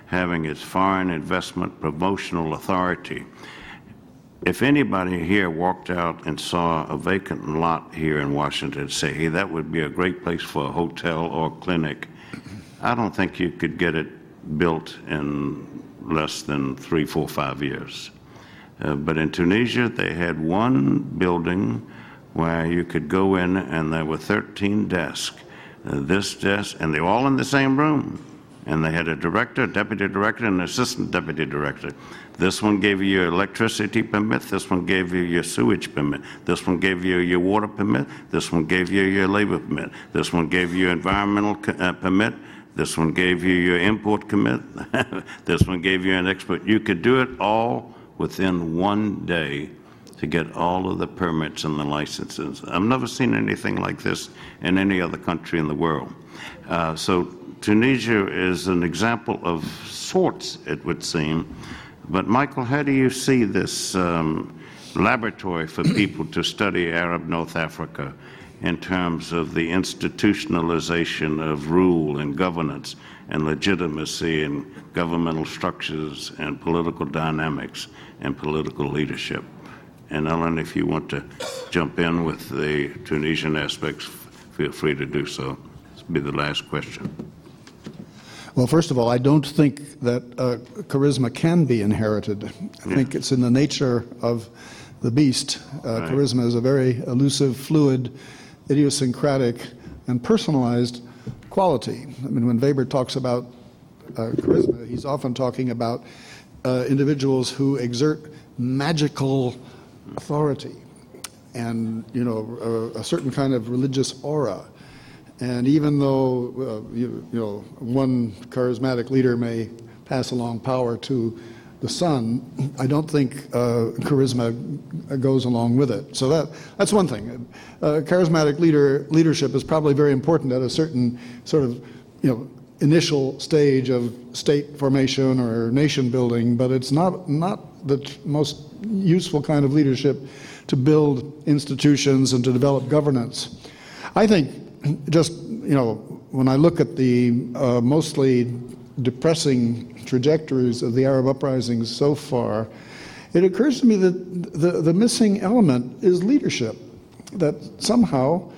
having its foreign investment promotional authority. If anybody here walked out and saw a vacant lot here in Washington, say, hey, that would be a great place for a hotel or clinic, I don't think you could get it built in less than three, four, five years. Uh, but in Tunisia, they had one building where you could go in and there were 13 desks. Uh, this desk, and they were all in the same room. And they had a director, a deputy director, and an assistant deputy director. This one gave you your electricity permit. This one gave you your sewage permit. This one gave you your water permit. This one gave you your labor permit. This one gave you environmental uh, permit. This one gave you your import permit. This one gave you an export. You could do it all within one day to get all of the permits and the licenses. I've never seen anything like this in any other country in the world. Uh, So Tunisia is an example of sorts, it would seem. But Michael, how do you see this um, laboratory for people to study Arab North Africa in terms of the institutionalization of rule and governance and legitimacy and governmental structures and political dynamics and political leadership? And Ellen, if you want to jump in with the Tunisian aspects, feel free to do so. This will be the last question. Well, first of all, I don't think that uh, charisma can be inherited. I think it's in the nature of the beast. Uh, Right. Charisma is a very elusive, fluid, idiosyncratic, and personalized quality. I mean, when Weber talks about uh, charisma, he's often talking about uh, individuals who exert magical authority and, you know, a, a certain kind of religious aura. And even though uh, you, you know one charismatic leader may pass along power to the son, I don't think uh, charisma goes along with it. So that that's one thing. Uh, charismatic leader leadership is probably very important at a certain sort of you know initial stage of state formation or nation building, but it's not not the t- most useful kind of leadership to build institutions and to develop governance. I think just, you know, when I look at the uh, mostly depressing trajectories of the Arab uprisings so far, it occurs to me that the, the missing element is leadership. That somehow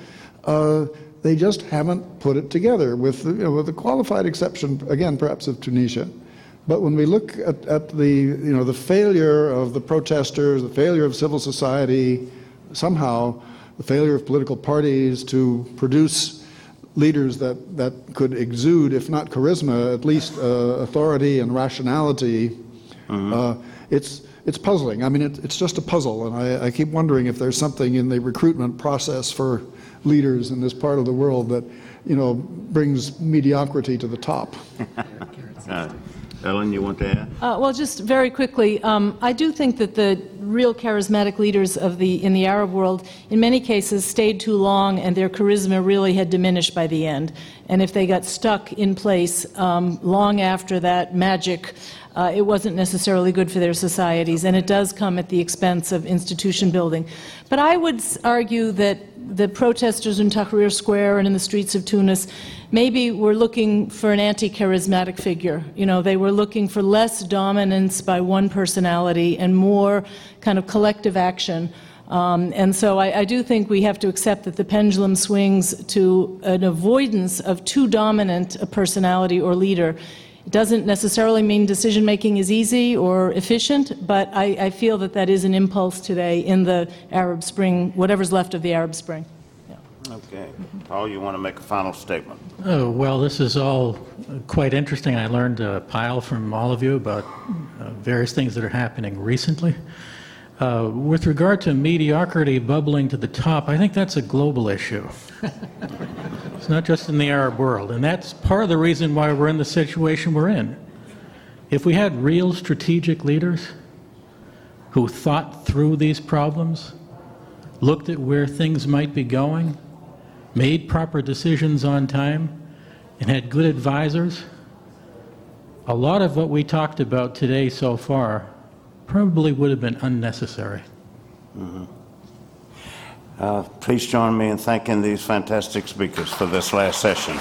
uh, they just haven't put it together, with, you know, with the qualified exception, again, perhaps of Tunisia. But when we look at, at the, you know, the failure of the protesters, the failure of civil society, somehow the failure of political parties to produce leaders that, that could exude, if not charisma, at least uh, authority and rationality, uh, it's, it's puzzling. I mean, it, it's just a puzzle, and I, I keep wondering if there's something in the recruitment process for leaders in this part of the world that, you know, brings mediocrity to the top. Ellen, you want to add? Uh, well, just very quickly, um, I do think that the real charismatic leaders of the in the Arab world, in many cases, stayed too long, and their charisma really had diminished by the end. And if they got stuck in place um, long after that magic, uh, it wasn't necessarily good for their societies, and it does come at the expense of institution building. But I would argue that the protesters in Tahrir Square and in the streets of Tunis maybe were looking for an anti charismatic figure. You know, they were looking for less dominance by one personality and more kind of collective action. Um, and so I, I do think we have to accept that the pendulum swings to an avoidance of too dominant a personality or leader. It doesn't necessarily mean decision making is easy or efficient, but I, I feel that that is an impulse today in the Arab Spring, whatever's left of the Arab Spring. Okay. Paul, you want to make a final statement? Oh, well, this is all quite interesting. I learned a pile from all of you about uh, various things that are happening recently. Uh, with regard to mediocrity bubbling to the top, I think that's a global issue. it's not just in the Arab world, and that's part of the reason why we're in the situation we're in. If we had real strategic leaders who thought through these problems, looked at where things might be going, made proper decisions on time, and had good advisors, a lot of what we talked about today so far probably would have been unnecessary. Uh, Please join me in thanking these fantastic speakers for this last session.